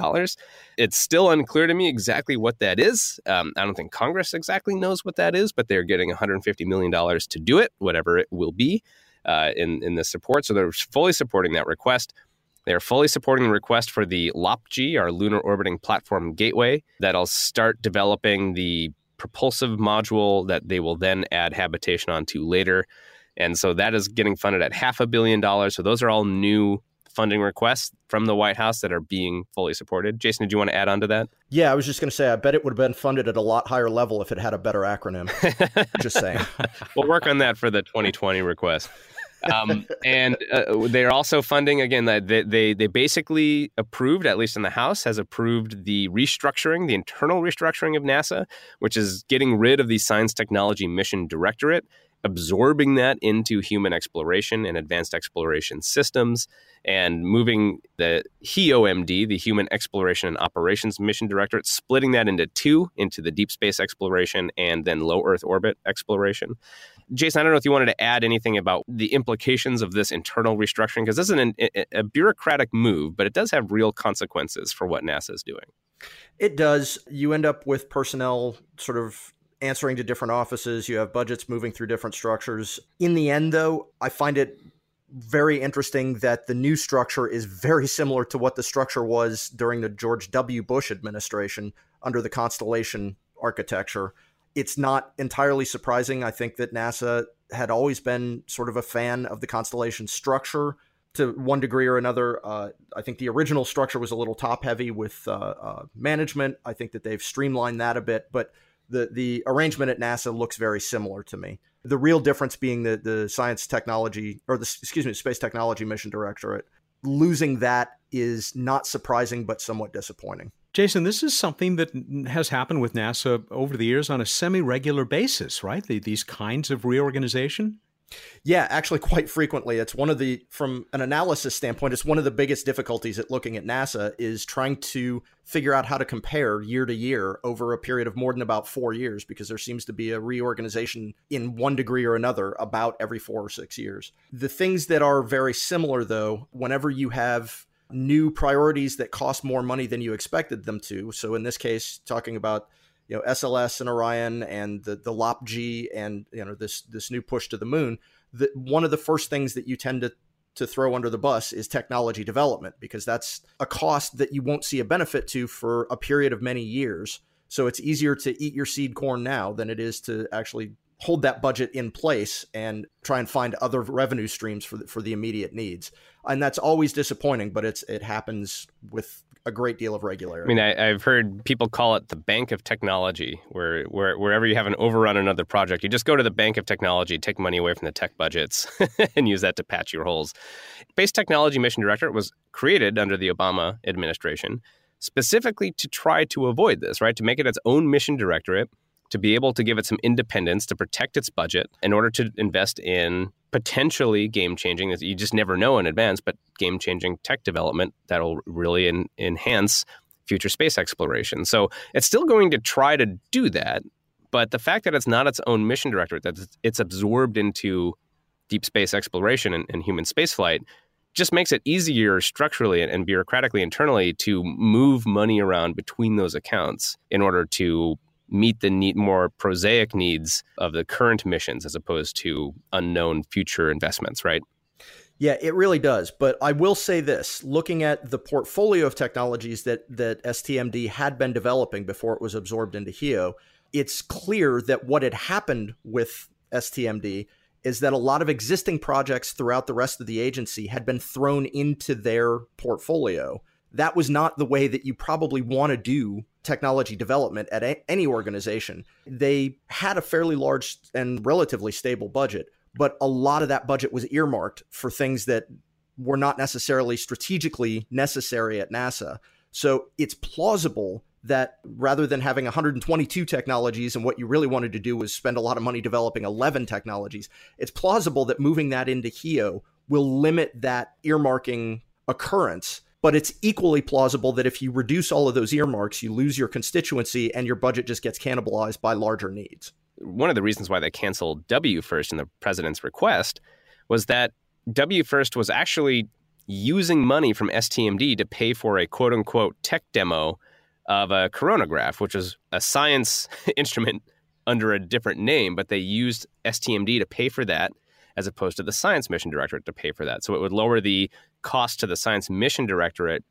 It's still unclear to me exactly what that is. Um, I don't think Congress exactly knows what that is, but they're getting $150 million to do it, whatever it will be, uh, in, in this support. So they're fully supporting that request. They are fully supporting the request for the LOPG, our Lunar Orbiting Platform Gateway, that'll start developing the propulsive module that they will then add habitation onto later. And so that is getting funded at half a billion dollars. So those are all new funding requests from the White House that are being fully supported. Jason, did you want to add on to that? Yeah, I was just going to say, I bet it would have been funded at a lot higher level if it had a better acronym. just saying. we'll work on that for the 2020 request. um, and uh, they're also funding again. They, they they basically approved, at least in the House, has approved the restructuring, the internal restructuring of NASA, which is getting rid of the Science Technology Mission Directorate absorbing that into human exploration and advanced exploration systems and moving the HEOMD, the Human Exploration and Operations Mission Directorate, splitting that into two, into the deep space exploration and then low Earth orbit exploration. Jason, I don't know if you wanted to add anything about the implications of this internal restructuring, because this is an, a bureaucratic move, but it does have real consequences for what NASA is doing. It does. You end up with personnel sort of answering to different offices. You have budgets moving through different structures. In the end, though, I find it very interesting that the new structure is very similar to what the structure was during the George W. Bush administration under the Constellation architecture. It's not entirely surprising. I think that NASA had always been sort of a fan of the Constellation structure to one degree or another. Uh, I think the original structure was a little top heavy with uh, uh, management. I think that they've streamlined that a bit, but the the arrangement at NASA looks very similar to me. The real difference being the the science technology or the excuse me space technology mission directorate losing that is not surprising but somewhat disappointing. Jason, this is something that has happened with NASA over the years on a semi regular basis, right? The, these kinds of reorganization. Yeah, actually, quite frequently. It's one of the, from an analysis standpoint, it's one of the biggest difficulties at looking at NASA is trying to figure out how to compare year to year over a period of more than about four years, because there seems to be a reorganization in one degree or another about every four or six years. The things that are very similar, though, whenever you have new priorities that cost more money than you expected them to, so in this case, talking about you know SLS and Orion and the the LOP G and you know this this new push to the moon, one of the first things that you tend to to throw under the bus is technology development because that's a cost that you won't see a benefit to for a period of many years. So it's easier to eat your seed corn now than it is to actually hold that budget in place and try and find other revenue streams for the, for the immediate needs. And that's always disappointing, but it's it happens with a great deal of regularity. I mean, I, have heard people call it the bank of technology, where, where wherever you have an overrun another project, you just go to the bank of technology, take money away from the tech budgets, and use that to patch your holes. Space Technology Mission Director was created under the Obama administration specifically to try to avoid this, right? To make it its own mission directorate to be able to give it some independence to protect its budget in order to invest in potentially game changing you just never know in advance but game changing tech development that'll really enhance future space exploration. So it's still going to try to do that but the fact that it's not its own mission directorate that it's absorbed into deep space exploration and, and human spaceflight just makes it easier structurally and bureaucratically internally to move money around between those accounts in order to meet the need, more prosaic needs of the current missions as opposed to unknown future investments, right? Yeah, it really does. But I will say this: looking at the portfolio of technologies that that STMD had been developing before it was absorbed into HEO, it's clear that what had happened with STMD is that a lot of existing projects throughout the rest of the agency had been thrown into their portfolio. That was not the way that you probably want to do technology development at a- any organization, they had a fairly large and relatively stable budget, but a lot of that budget was earmarked for things that were not necessarily strategically necessary at NASA. So it's plausible that rather than having 122 technologies and what you really wanted to do was spend a lot of money developing 11 technologies, it's plausible that moving that into HEO will limit that earmarking occurrence but it's equally plausible that if you reduce all of those earmarks, you lose your constituency and your budget just gets cannibalized by larger needs. One of the reasons why they canceled WFIRST in the president's request was that WFIRST was actually using money from STMD to pay for a quote unquote tech demo of a coronagraph, which was a science instrument under a different name, but they used STMD to pay for that as opposed to the Science Mission Directorate to pay for that. So it would lower the cost to the Science Mission Directorate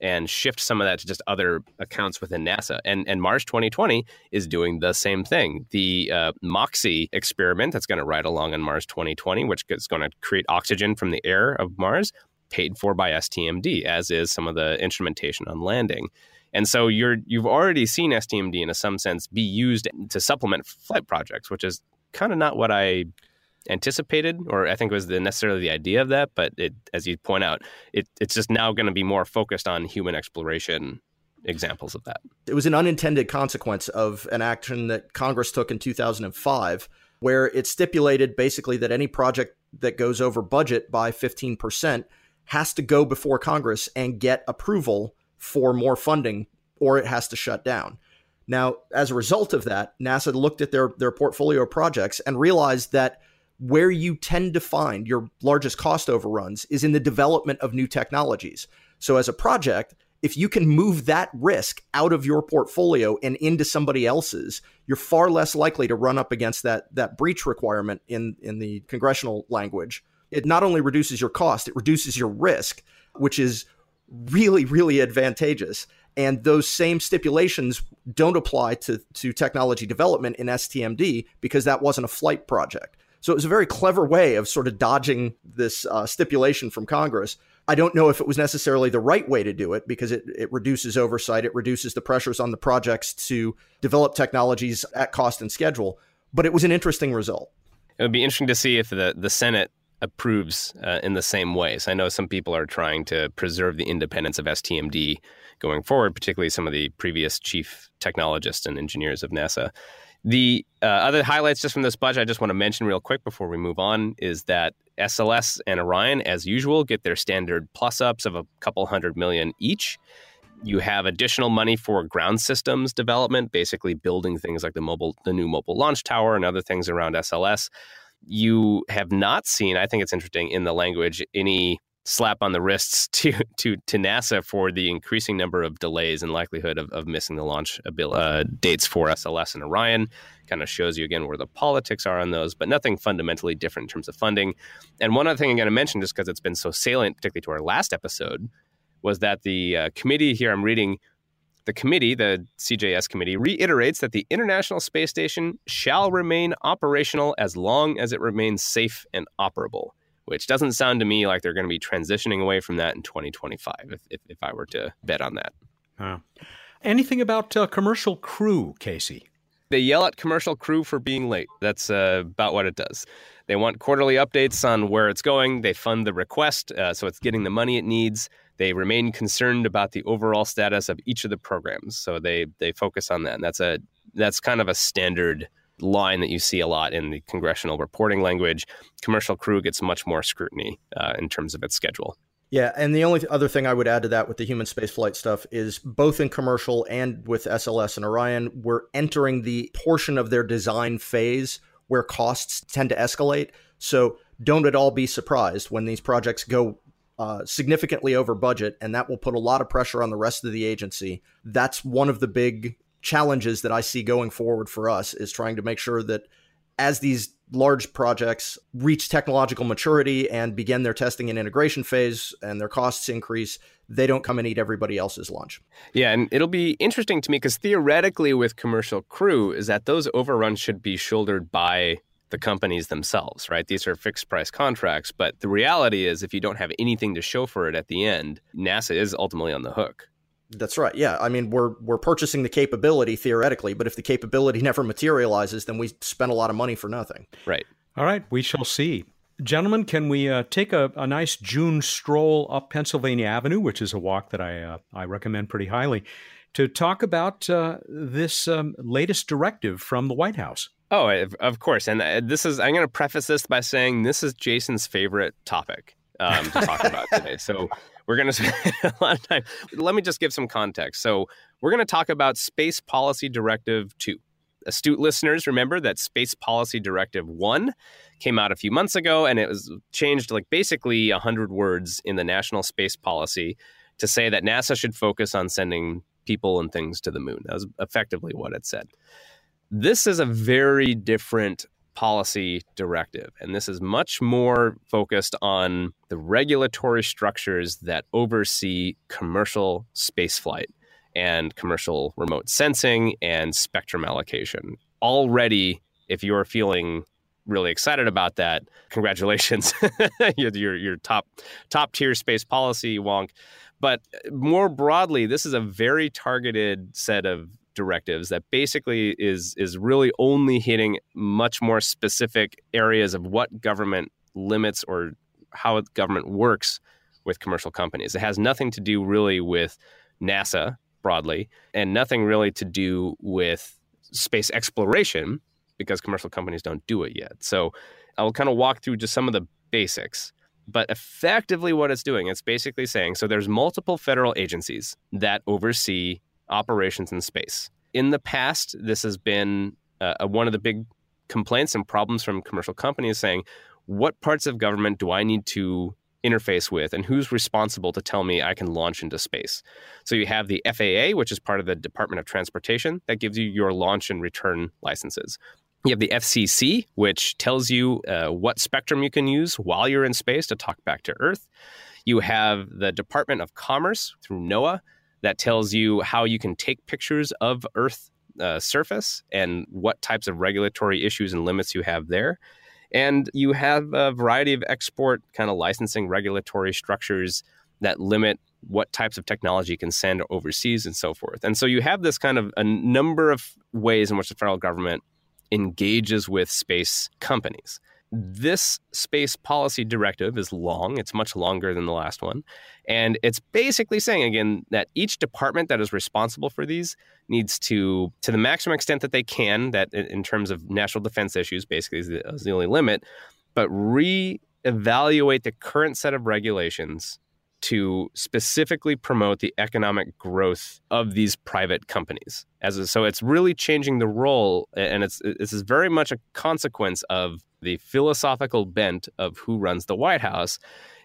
and shift some of that to just other accounts within NASA. And, and Mars 2020 is doing the same thing. The uh, MOXIE experiment that's going to ride along on Mars 2020, which is going to create oxygen from the air of Mars, paid for by STMD, as is some of the instrumentation on landing. And so you're you've already seen STMD in a some sense be used to supplement flight projects, which is kind of not what I anticipated, or I think it was the necessarily the idea of that. But it, as you point out, it, it's just now going to be more focused on human exploration examples of that. It was an unintended consequence of an action that Congress took in 2005, where it stipulated basically that any project that goes over budget by 15% has to go before Congress and get approval for more funding or it has to shut down. Now, as a result of that, NASA looked at their, their portfolio projects and realized that where you tend to find your largest cost overruns is in the development of new technologies. So, as a project, if you can move that risk out of your portfolio and into somebody else's, you're far less likely to run up against that that breach requirement in in the congressional language. It not only reduces your cost, it reduces your risk, which is really, really advantageous. And those same stipulations don't apply to, to technology development in STMD because that wasn't a flight project. So it was a very clever way of sort of dodging this uh, stipulation from Congress. I don't know if it was necessarily the right way to do it because it, it reduces oversight, it reduces the pressures on the projects to develop technologies at cost and schedule, but it was an interesting result. It would be interesting to see if the, the Senate approves uh, in the same ways. I know some people are trying to preserve the independence of STMD going forward, particularly some of the previous chief technologists and engineers of NASA. The uh, other highlights just from this budget I just want to mention real quick before we move on is that SLS and Orion, as usual, get their standard plus ups of a couple hundred million each. You have additional money for ground systems development, basically building things like the mobile, the new mobile launch tower and other things around SLS you have not seen, I think it's interesting in the language, any slap on the wrists to to to NASA for the increasing number of delays and likelihood of, of missing the launch uh, dates for SLS and Orion. Kind of shows you again where the politics are on those, but nothing fundamentally different in terms of funding. And one other thing I'm going to mention, just because it's been so salient, particularly to our last episode, was that the uh, committee here I'm reading the committee, the CJS committee, reiterates that the International Space Station shall remain operational as long as it remains safe and operable, which doesn't sound to me like they're going to be transitioning away from that in 2025, if, if, if I were to bet on that. Uh, anything about uh, commercial crew, Casey? They yell at commercial crew for being late. That's uh, about what it does. They want quarterly updates on where it's going. They fund the request, uh, so it's getting the money it needs. They remain concerned about the overall status of each of the programs, so they they focus on that. And that's a that's kind of a standard line that you see a lot in the congressional reporting language. Commercial crew gets much more scrutiny uh, in terms of its schedule. Yeah, and the only other thing I would add to that with the human spaceflight stuff is both in commercial and with SLS and Orion, we're entering the portion of their design phase where costs tend to escalate. So don't at all be surprised when these projects go uh, significantly over budget, and that will put a lot of pressure on the rest of the agency. That's one of the big challenges that I see going forward for us is trying to make sure that as these large projects reach technological maturity and begin their testing and integration phase and their costs increase, they don't come and eat everybody else's lunch. Yeah, and it'll be interesting to me because theoretically, with commercial crew, is that those overruns should be shouldered by the companies themselves, right? These are fixed price contracts, but the reality is if you don't have anything to show for it at the end, NASA is ultimately on the hook. That's right. Yeah, I mean we're we're purchasing the capability theoretically, but if the capability never materializes, then we spend a lot of money for nothing. Right. All right, we shall see. Gentlemen, can we uh, take a, a, nice June stroll up Pennsylvania Avenue, which is a walk that I uh, I recommend pretty highly, to talk about uh, this um, latest directive from the White House? Oh, of course. And uh, this is, I'm going to preface this by saying this is Jason's favorite topic um, to talk about today. So we're going to spend a lot of time. Let me just give some context. So we're going to talk about Space Policy Directive 2. astute listeners remember that Space Policy Directive 1 came out a few months ago and it was changed like basically 100 words in the national space policy to say that NASA should focus on sending people and things to the moon. That was effectively what it said. This is a very different policy directive, and this is much more focused on the regulatory structures that oversee commercial spaceflight and commercial remote sensing and spectrum allocation. Already, if you're feeling really excited about that, congratulations. you're, you're, top top tier space policy wonk. But uh, more broadly, this is a very targeted set of directives that basically is is really only hitting much more specific areas of what government limits or how government works with commercial companies. It has nothing to do really with NASA broadly, and nothing really to do with space exploration because commercial companies don't do it yet. So I'll kind of walk through just some of the basics. But effectively, what it's doing, it's basically saying so there's multiple federal agencies that oversee operations in space. In the past, this has been uh, one of the big complaints and problems from commercial companies saying, what parts of government do I need to interface with and who's responsible to tell me I can launch into space. So you have the FAA, which is part of the Department of Transportation, that gives you your launch and return licenses. You have the FCC, which tells you uh, what spectrum you can use while you're in space to talk back to Earth. You have the Department of Commerce through NOAA that tells you how you can take pictures of Earth uh, surface and what types of regulatory issues and limits you have there. And you have a variety of export kind of licensing regulatory structures that limit what types of technology can send overseas and so forth. And so you have this kind of a number of ways in which the federal government engages with space companies. This space policy directive is long, it's much longer than the last one. And it's basically saying, again, that each department that is responsible for these needs to, to the maximum extent that they can, that in terms of national defense issues, basically is the, is the only limit, but re-evaluate the current set of regulations to specifically promote the economic growth of these private companies. As a, so, it's really changing the role, and it's this is very much a consequence of the philosophical bent of who runs the White House.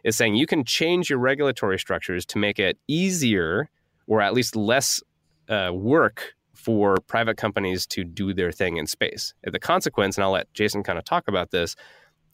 Is saying you can change your regulatory structures to make it easier, or at least less uh, work for private companies to do their thing in space. The consequence, and I'll let Jason kind of talk about this,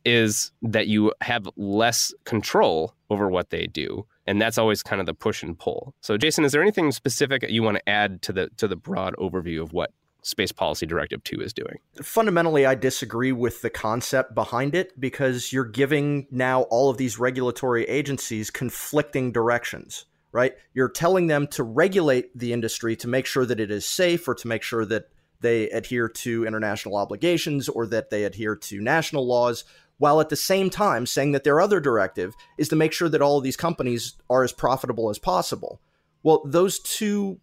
is that you have less control over what they do and that's always kind of the push and pull so jason is there anything specific you want to add to the to the broad overview of what space policy directive 2 is doing fundamentally i disagree with the concept behind it because you're giving now all of these regulatory agencies conflicting directions right you're telling them to regulate the industry to make sure that it is safe or to make sure that they adhere to international obligations or that they adhere to national laws while at the same time saying that their other directive is to make sure that all of these companies are as profitable as possible. Well, those two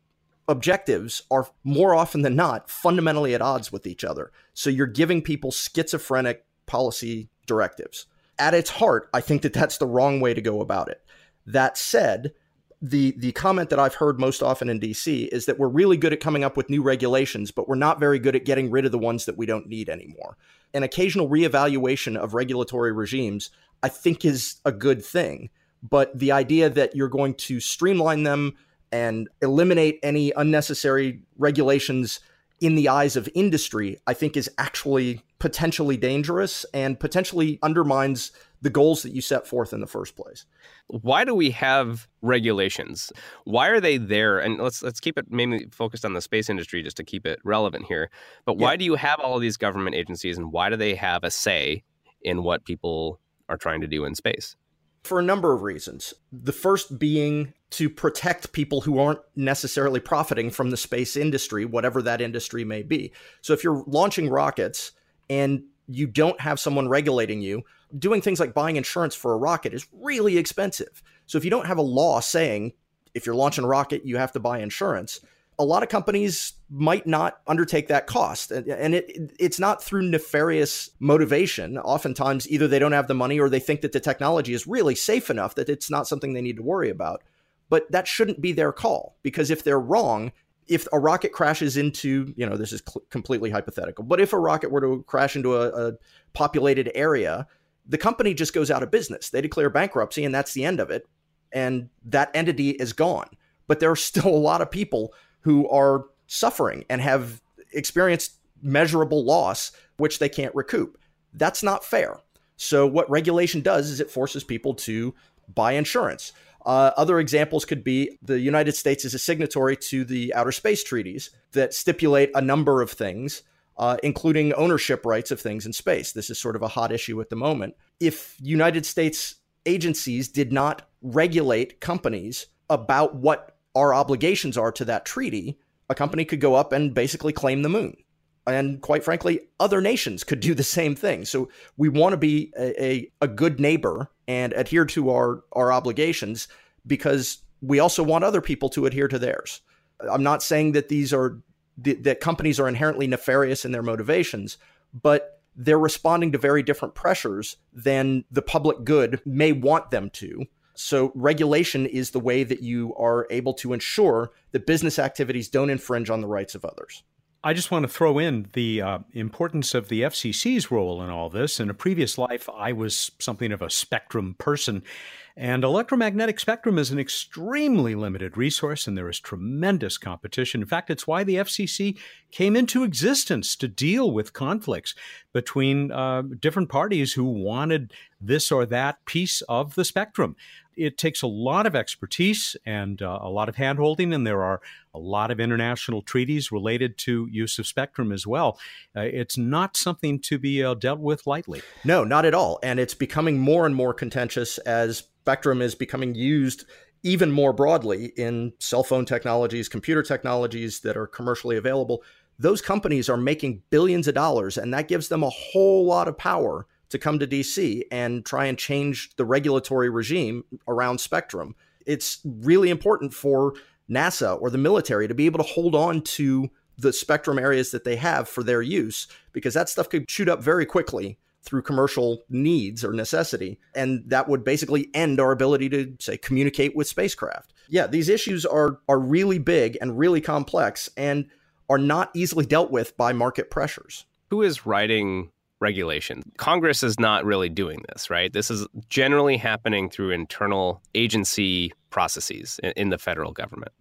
objectives are more often than not fundamentally at odds with each other. So you're giving people schizophrenic policy directives. At its heart, I think that that's the wrong way to go about it. That said, the the comment that I've heard most often in DC is that we're really good at coming up with new regulations, but we're not very good at getting rid of the ones that we don't need anymore. An occasional reevaluation of regulatory regimes, I think, is a good thing. But the idea that you're going to streamline them and eliminate any unnecessary regulations in the eyes of industry, I think is actually potentially dangerous and potentially undermines the goals that you set forth in the first place. Why do we have regulations? Why are they there? And let's let's keep it mainly focused on the space industry just to keep it relevant here. But why yeah. do you have all of these government agencies and why do they have a say in what people are trying to do in space? For a number of reasons. The first being to protect people who aren't necessarily profiting from the space industry, whatever that industry may be. So if you're launching rockets and you don't have someone regulating you, doing things like buying insurance for a rocket is really expensive. So if you don't have a law saying if you're launching a rocket, you have to buy insurance, a lot of companies might not undertake that cost. And it it's not through nefarious motivation. Oftentimes, either they don't have the money or they think that the technology is really safe enough that it's not something they need to worry about. But that shouldn't be their call because if they're wrong, if a rocket crashes into, you know, this is cl- completely hypothetical, but if a rocket were to crash into a, a populated area, the company just goes out of business. They declare bankruptcy, and that's the end of it. And that entity is gone. But there are still a lot of people who are suffering and have experienced measurable loss, which they can't recoup. That's not fair. So, what regulation does is it forces people to buy insurance. Uh, other examples could be the United States is a signatory to the outer space treaties that stipulate a number of things, uh, including ownership rights of things in space. This is sort of a hot issue at the moment. If United States agencies did not regulate companies about what our obligations are to that treaty, a company could go up and basically claim the moon. And quite frankly, other nations could do the same thing. So we want to be a, a, a good neighbor and adhere to our, our obligations because we also want other people to adhere to theirs. I'm not saying that these are that companies are inherently nefarious in their motivations, but they're responding to very different pressures than the public good may want them to. So, regulation is the way that you are able to ensure that business activities don't infringe on the rights of others. I just want to throw in the uh, importance of the FCC's role in all this. In a previous life, I was something of a spectrum person. And electromagnetic spectrum is an extremely limited resource, and there is tremendous competition. In fact, it's why the FCC came into existence to deal with conflicts between uh, different parties who wanted this or that piece of the spectrum it takes a lot of expertise and uh, a lot of handholding, and there are a lot of international treaties related to use of spectrum as well. Uh, it's not something to be uh, dealt with lightly. No, not at all. And it's becoming more and more contentious as spectrum is becoming used even more broadly in cell phone technologies, computer technologies that are commercially available. Those companies are making billions of dollars, and that gives them a whole lot of power to come to DC and try and change the regulatory regime around spectrum. It's really important for NASA or the military to be able to hold on to the spectrum areas that they have for their use because that stuff could shoot up very quickly through commercial needs or necessity and that would basically end our ability to say communicate with spacecraft. Yeah, these issues are are really big and really complex and are not easily dealt with by market pressures. Who is writing regulation. Congress is not really doing this, right? This is generally happening through internal agency processes in the federal government.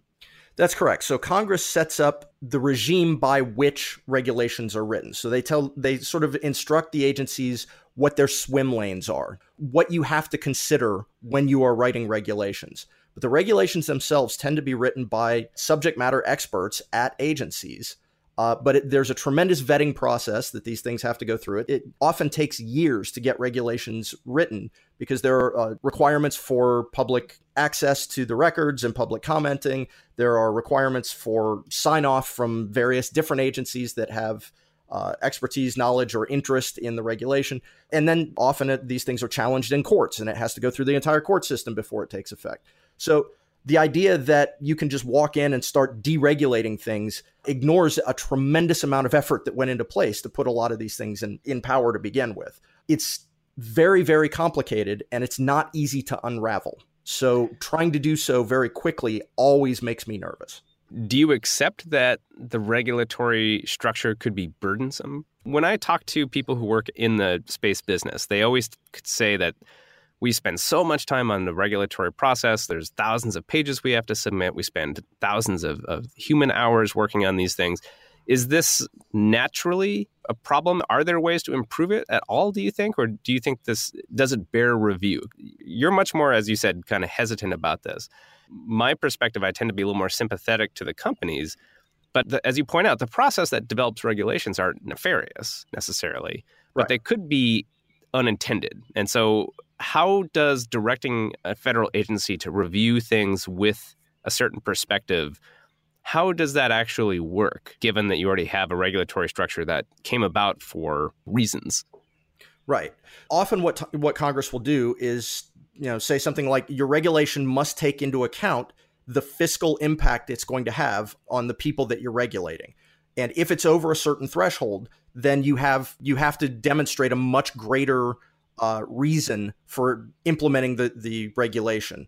That's correct. So Congress sets up the regime by which regulations are written. So they tell they sort of instruct the agencies what their swim lanes are, what you have to consider when you are writing regulations. But the regulations themselves tend to be written by subject matter experts at agencies uh, but it, there's a tremendous vetting process that these things have to go through. It, it often takes years to get regulations written because there are uh, requirements for public access to the records and public commenting. There are requirements for sign off from various different agencies that have uh, expertise, knowledge, or interest in the regulation. And then often it, these things are challenged in courts and it has to go through the entire court system before it takes effect. So the idea that you can just walk in and start deregulating things ignores a tremendous amount of effort that went into place to put a lot of these things in, in power to begin with. It's very, very complicated and it's not easy to unravel. So trying to do so very quickly always makes me nervous. Do you accept that the regulatory structure could be burdensome? When I talk to people who work in the space business, they always say that we spend so much time on the regulatory process. There's thousands of pages we have to submit. We spend thousands of, of human hours working on these things. Is this naturally a problem? Are there ways to improve it at all, do you think? Or do you think this does it bear review? You're much more, as you said, kind of hesitant about this. My perspective, I tend to be a little more sympathetic to the companies. But the, as you point out, the process that develops regulations aren't nefarious necessarily, but right. they could be unintended. And so how does directing a federal agency to review things with a certain perspective how does that actually work given that you already have a regulatory structure that came about for reasons? Right. Often what what congress will do is you know say something like your regulation must take into account the fiscal impact it's going to have on the people that you're regulating. And if it's over a certain threshold then you have you have to demonstrate a much greater uh, reason for implementing the, the regulation.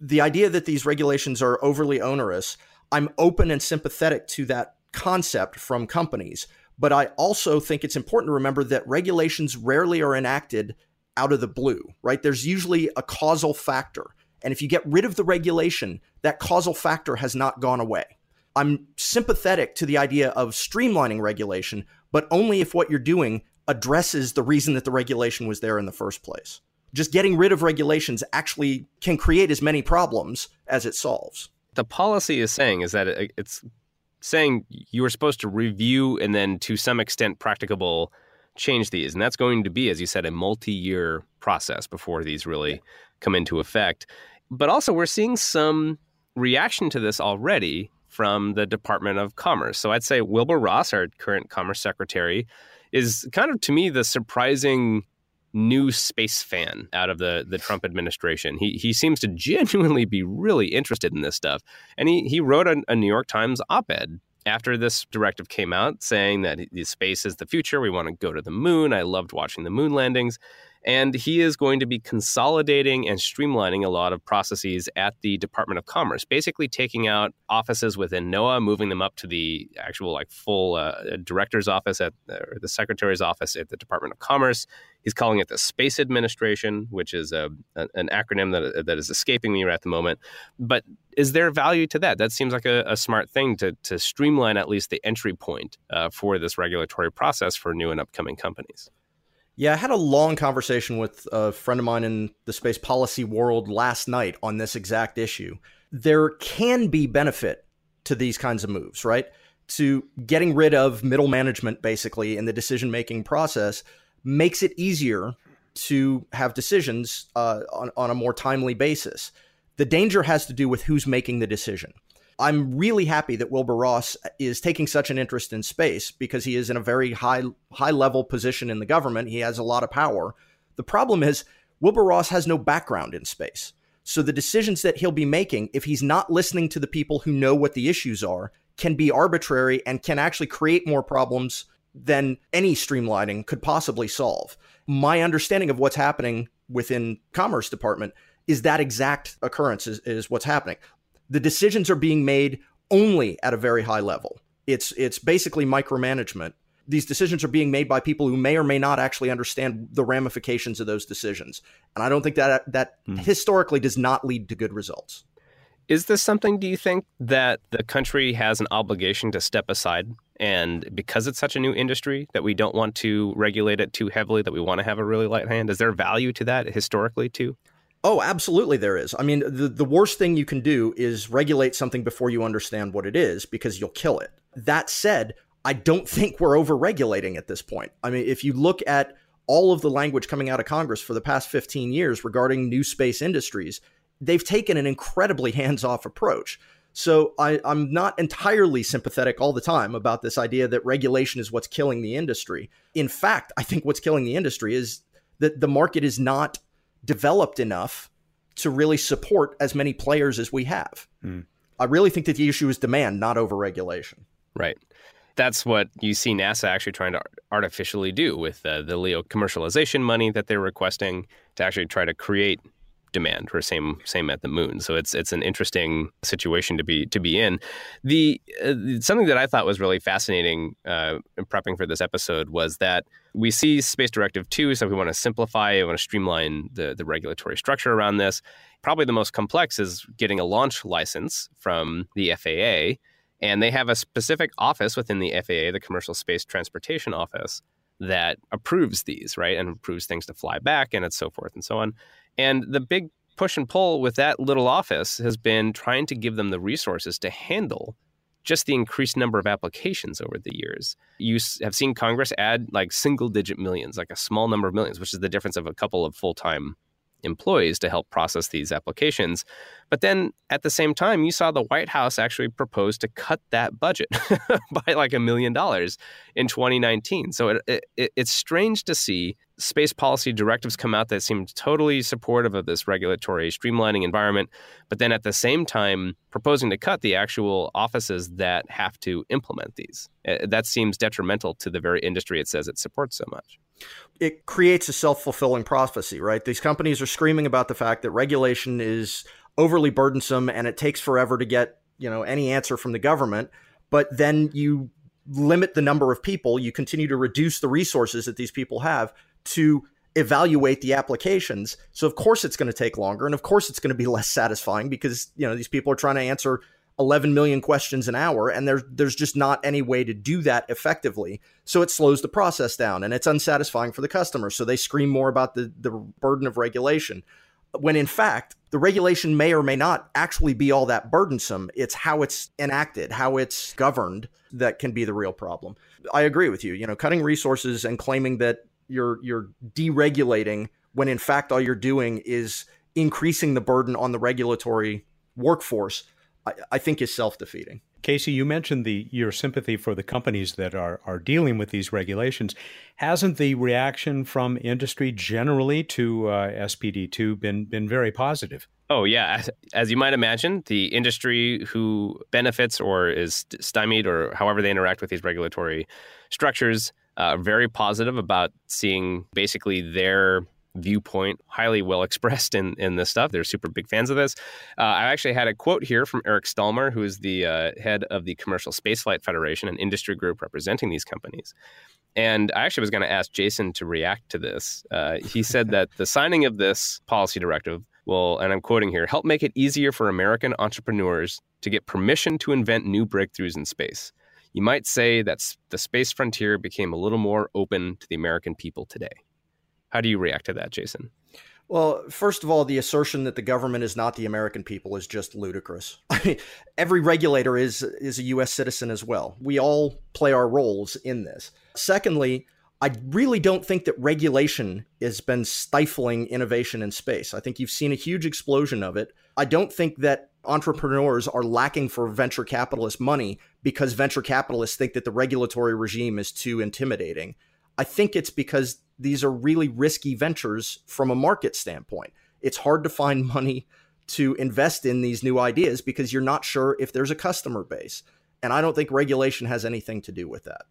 The idea that these regulations are overly onerous, I'm open and sympathetic to that concept from companies. But I also think it's important to remember that regulations rarely are enacted out of the blue, right? There's usually a causal factor. And if you get rid of the regulation, that causal factor has not gone away. I'm sympathetic to the idea of streamlining regulation, but only if what you're doing addresses the reason that the regulation was there in the first place. Just getting rid of regulations actually can create as many problems as it solves. The policy is saying is that it's saying you are supposed to review and then to some extent practicable change these. And that's going to be, as you said, a multi year process before these really come into effect. But also, we're seeing some reaction to this already from the Department of Commerce. So I'd say Wilbur Ross, our current Commerce Secretary, is kind of to me the surprising new space fan out of the the Trump administration. He he seems to genuinely be really interested in this stuff, and he he wrote a, a New York Times op-ed after this directive came out saying that space is the future. We want to go to the moon. I loved watching the moon landings. And he is going to be consolidating and streamlining a lot of processes at the Department of Commerce, basically taking out offices within NOAA, moving them up to the actual like full uh, director's office at or the secretary's office at the Department of Commerce. He's calling it the Space Administration, which is a, a, an acronym that, that is escaping me right at the moment. But is there value to that? That seems like a, a smart thing to, to streamline at least the entry point uh, for this regulatory process for new and upcoming companies. Yeah, I had a long conversation with a friend of mine in the space policy world last night on this exact issue. There can be benefit to these kinds of moves, right? To getting rid of middle management basically in the decision making process makes it easier to have decisions uh, on, on a more timely basis. The danger has to do with who's making the decision. I'm really happy that Wilbur Ross is taking such an interest in space because he is in a very high high level position in the government. He has a lot of power. The problem is Wilbur Ross has no background in space. So the decisions that he'll be making if he's not listening to the people who know what the issues are can be arbitrary and can actually create more problems than any streamlining could possibly solve. My understanding of what's happening within Commerce Department is that exact occurrence is, is what's happening the decisions are being made only at a very high level. It's it's basically micromanagement. These decisions are being made by people who may or may not actually understand the ramifications of those decisions. And I don't think that that mm. historically does not lead to good results. Is this something do you think that the country has an obligation to step aside and because it's such a new industry that we don't want to regulate it too heavily that we want to have a really light hand? Is there value to that historically too? Oh, absolutely, there is. I mean, the, the worst thing you can do is regulate something before you understand what it is because you'll kill it. That said, I don't think we're over regulating at this point. I mean, if you look at all of the language coming out of Congress for the past 15 years regarding new space industries, they've taken an incredibly hands off approach. So I, am not entirely sympathetic all the time about this idea that regulation is what's killing the industry. In fact, I think what's killing the industry is that the market is not developed enough to really support as many players as we have. Mm. I really think that the issue is demand, not overregulation. Right. That's what you see NASA actually trying to artificially do with uh, the LEO commercialization money that they're requesting to actually try to create demand or same same at the moon. So it's it's an interesting situation to be to be in. The uh, something that I thought was really fascinating uh, in prepping for this episode was that we see Space Directive 2, so we want to simplify, we want to streamline the, the regulatory structure around this. Probably the most complex is getting a launch license from the FAA. And they have a specific office within the FAA, the Commercial Space Transportation Office, that approves these, right? And approves things to fly back and it's so forth and so on. And the big push and pull with that little office has been trying to give them the resources to handle just the increased number of applications over the years. You have seen Congress add like single digit millions, like a small number of millions, which is the difference of a couple of full time employees to help process these applications. But then at the same time, you saw the White House actually propose to cut that budget by like a million dollars in 2019. So it, it, it's strange to see space policy directives come out that seem totally supportive of this regulatory streamlining environment, but then at the same time proposing to cut the actual offices that have to implement these. Uh, that seems detrimental to the very industry it says it supports so much it creates a self-fulfilling prophecy, right? These companies are screaming about the fact that regulation is overly burdensome and it takes forever to get you know any answer from the government, but then you limit the number of people, you continue to reduce the resources that these people have to evaluate the applications. So of course it's going to take longer and of course it's going to be less satisfying because, you know, these people are trying to answer 11 million questions an hour and there's there's just not any way to do that effectively. So it slows the process down and it's unsatisfying for the customer. So they scream more about the the burden of regulation when in fact the regulation may or may not actually be all that burdensome. It's how it's enacted, how it's governed that can be the real problem. I agree with you. You know, cutting resources and claiming that you're you're deregulating when in fact all you're doing is increasing the burden on the regulatory workforce, I, I think is self defeating. Casey, you mentioned the your sympathy for the companies that are are dealing with these regulations. Hasn't the reaction from industry generally to uh, SPD two been been very positive? Oh yeah, as, as, you might imagine, the industry who benefits or is stymied or however they interact with these regulatory structures uh, very positive about seeing basically their viewpoint highly well expressed in, in this stuff. They're super big fans of this. Uh, I actually had a quote here from Eric Stallmer, who is the uh, head of the Commercial Spaceflight Federation, an industry group representing these companies. And I actually was going to ask Jason to react to this. Uh, he said that the signing of this policy directive will, and I'm quoting here, help make it easier for American entrepreneurs to get permission to invent new breakthroughs in space. You might say that the space frontier became a little more open to the American people today. How do you react to that, Jason? Well, first of all, the assertion that the government is not the American people is just ludicrous. I mean, every regulator is is a U.S. citizen as well. We all play our roles in this. Secondly, I really don't think that regulation has been stifling innovation in space. I think you've seen a huge explosion of it. I don't think that entrepreneurs are lacking for venture capitalist money because venture capitalists think that the regulatory regime is too intimidating. I think it's because these are really risky ventures from a market standpoint. It's hard to find money to invest in these new ideas because you're not sure if there's a customer base. And I don't think regulation has anything to do with that.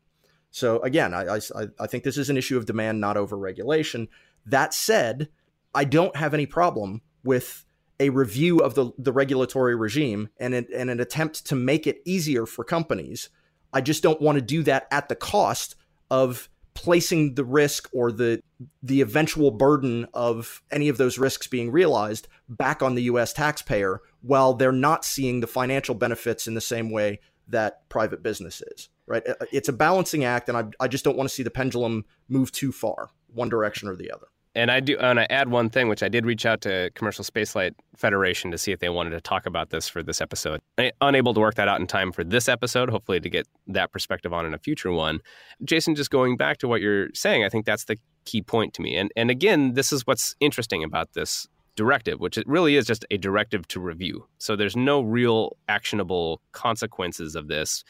So again, I, I, I think this is an issue of demand, not over regulation. That said, I don't have any problem with a review of the, the regulatory regime and an, and an attempt to make it easier for companies. I just don't want to do that at the cost of placing the risk or the the eventual burden of any of those risks being realized back on the US taxpayer while they're not seeing the financial benefits in the same way that private business is right uh, it's a balancing act and I, I just don't want to see the pendulum move too far one direction or the other and I do, and I add one thing, which I did reach out to Commercial Spaceflight Federation to see if they wanted to talk about this for this episode. I, unable to work that out in time for this episode, hopefully to get that perspective on in a future one. Jason, just going back to what you're saying, I think that's the key point to me. And and again, this is what's interesting about this directive, which it really is just a directive to review. So there's no real actionable consequences of this.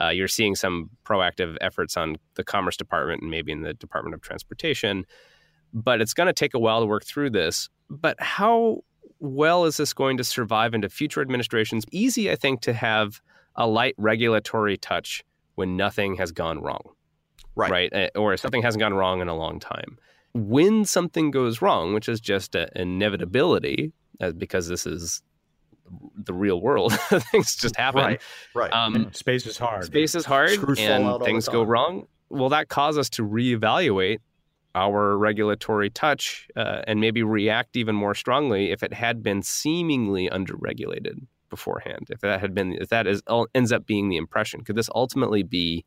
Uh, you're seeing some proactive efforts on the Commerce Department and maybe in the Department of Transportation but it's going to take a while to work through this. But how well is this going to survive into future administrations? Easy, I think, to have a light regulatory touch when nothing has gone wrong. Right. Right. Eh, or something hasn't gone wrong in a long time. When something goes wrong, which is just an inevitability, because this is the real world, things just happen. Right. Right. Um, space is hard. Space is hard, Screws and things go wrong. Well, that cause us to reevaluate our regulatory touch uh, and maybe react even more strongly if it had been seemingly underregulated beforehand. If that had been, if that is ends up being the impression, could this ultimately be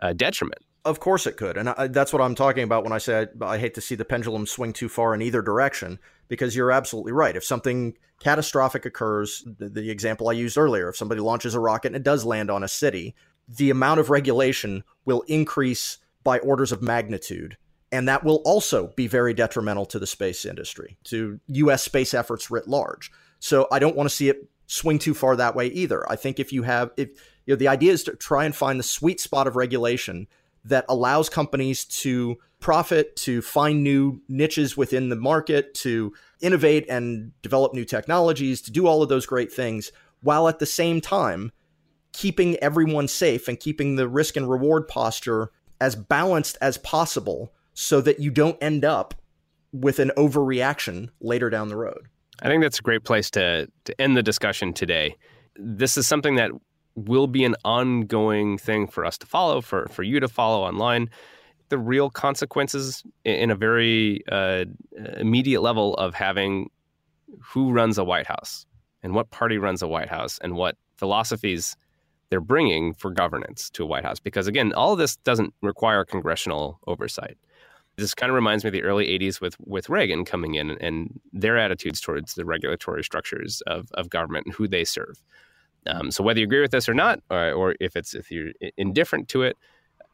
a detriment? Of course it could, and I, that's what I'm talking about when I say I, I hate to see the pendulum swing too far in either direction. Because you're absolutely right. If something catastrophic occurs, the, the example I used earlier, if somebody launches a rocket and it does land on a city, the amount of regulation will increase by orders of magnitude and that will also be very detrimental to the space industry, to U.S. space efforts writ large. So I don't want to see it swing too far that way either. I think if you have, if you know, the idea is to try and find the sweet spot of regulation that allows companies to profit, to find new niches within the market, to innovate and develop new technologies, to do all of those great things, while at the same time keeping everyone safe and keeping the risk and reward posture as balanced as possible so that you don't end up with an overreaction later down the road. I think that's a great place to, to end the discussion today. this is something that will be an ongoing thing for us to follow, for, for you to follow online. The real consequences in a very uh, immediate level of having who runs a White House and what party runs a White House and what philosophies they're bringing for governance to a White House. Because again, all of this doesn't require congressional oversight. This kind of reminds me of the early 80s with, with Reagan coming in and their attitudes towards the regulatory structures of, of government and who they serve. Um, so whether you agree with this or not, or, or if it's if you're indifferent to it,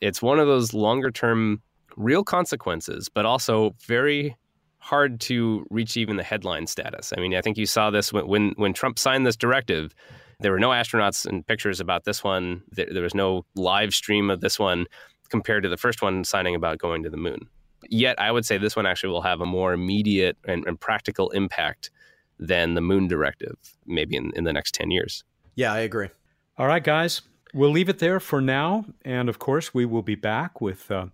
it's one of those longer term real consequences, but also very hard to reach even the headline status. I mean, I think you saw this when when, when Trump signed this directive. There were no astronauts and pictures about this one. There, there was no live stream of this one compared to the first one signing about going to the moon. Yet, I would say this one actually will have a more immediate and, and practical impact than the moon directive, maybe in, in the next 10 years. Yeah, I agree. All right, guys, we'll leave it there for now. And of course, we will be back with uh,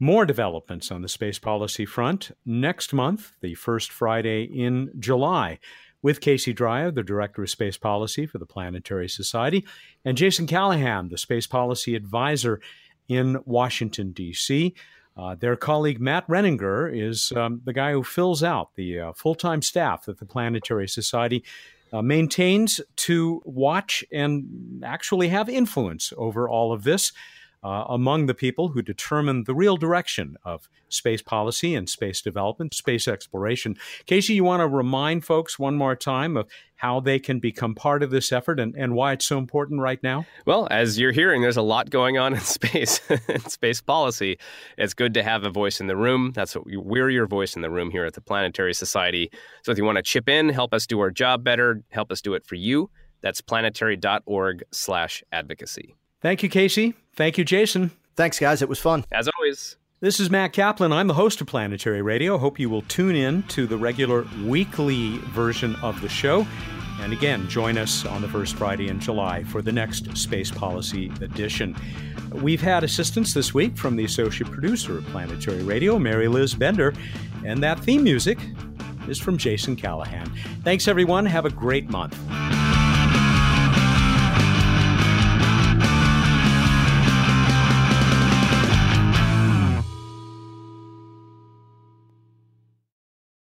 more developments on the space policy front next month, the first Friday in July, with Casey Dreyer, the Director of Space Policy for the Planetary Society, and Jason Callahan, the Space Policy Advisor in Washington, D.C. Uh, their colleague Matt Renninger is um, the guy who fills out the uh, full time staff that the Planetary Society uh, maintains to watch and actually have influence over all of this uh, among the people who determine the real direction of space policy and space development, space exploration. Casey, you want to remind folks one more time of how they can become part of this effort and, and why it's so important right now? Well, as you're hearing, there's a lot going on in space and space policy. It's good to have a voice in the room. That's what we, we're your voice in the room here at the Planetary Society. So if you want to chip in, help us do our job better, help us do it for you, that's planetary.org slash advocacy. Thank you, Casey. Thank you, Jason. Thanks, guys. It was fun. As always. This is Mat Kaplan. I'm the host of Planetary Radio. Hope you will tune in to the regular weekly version of the show. And again, join us on the first Friday in July for the next Space Policy edition. We've had assistance this week from the associate producer of Planetary Radio, Mary Liz Bender, and that theme music is from Jason Callahan. Thanks, everyone. Have a great month.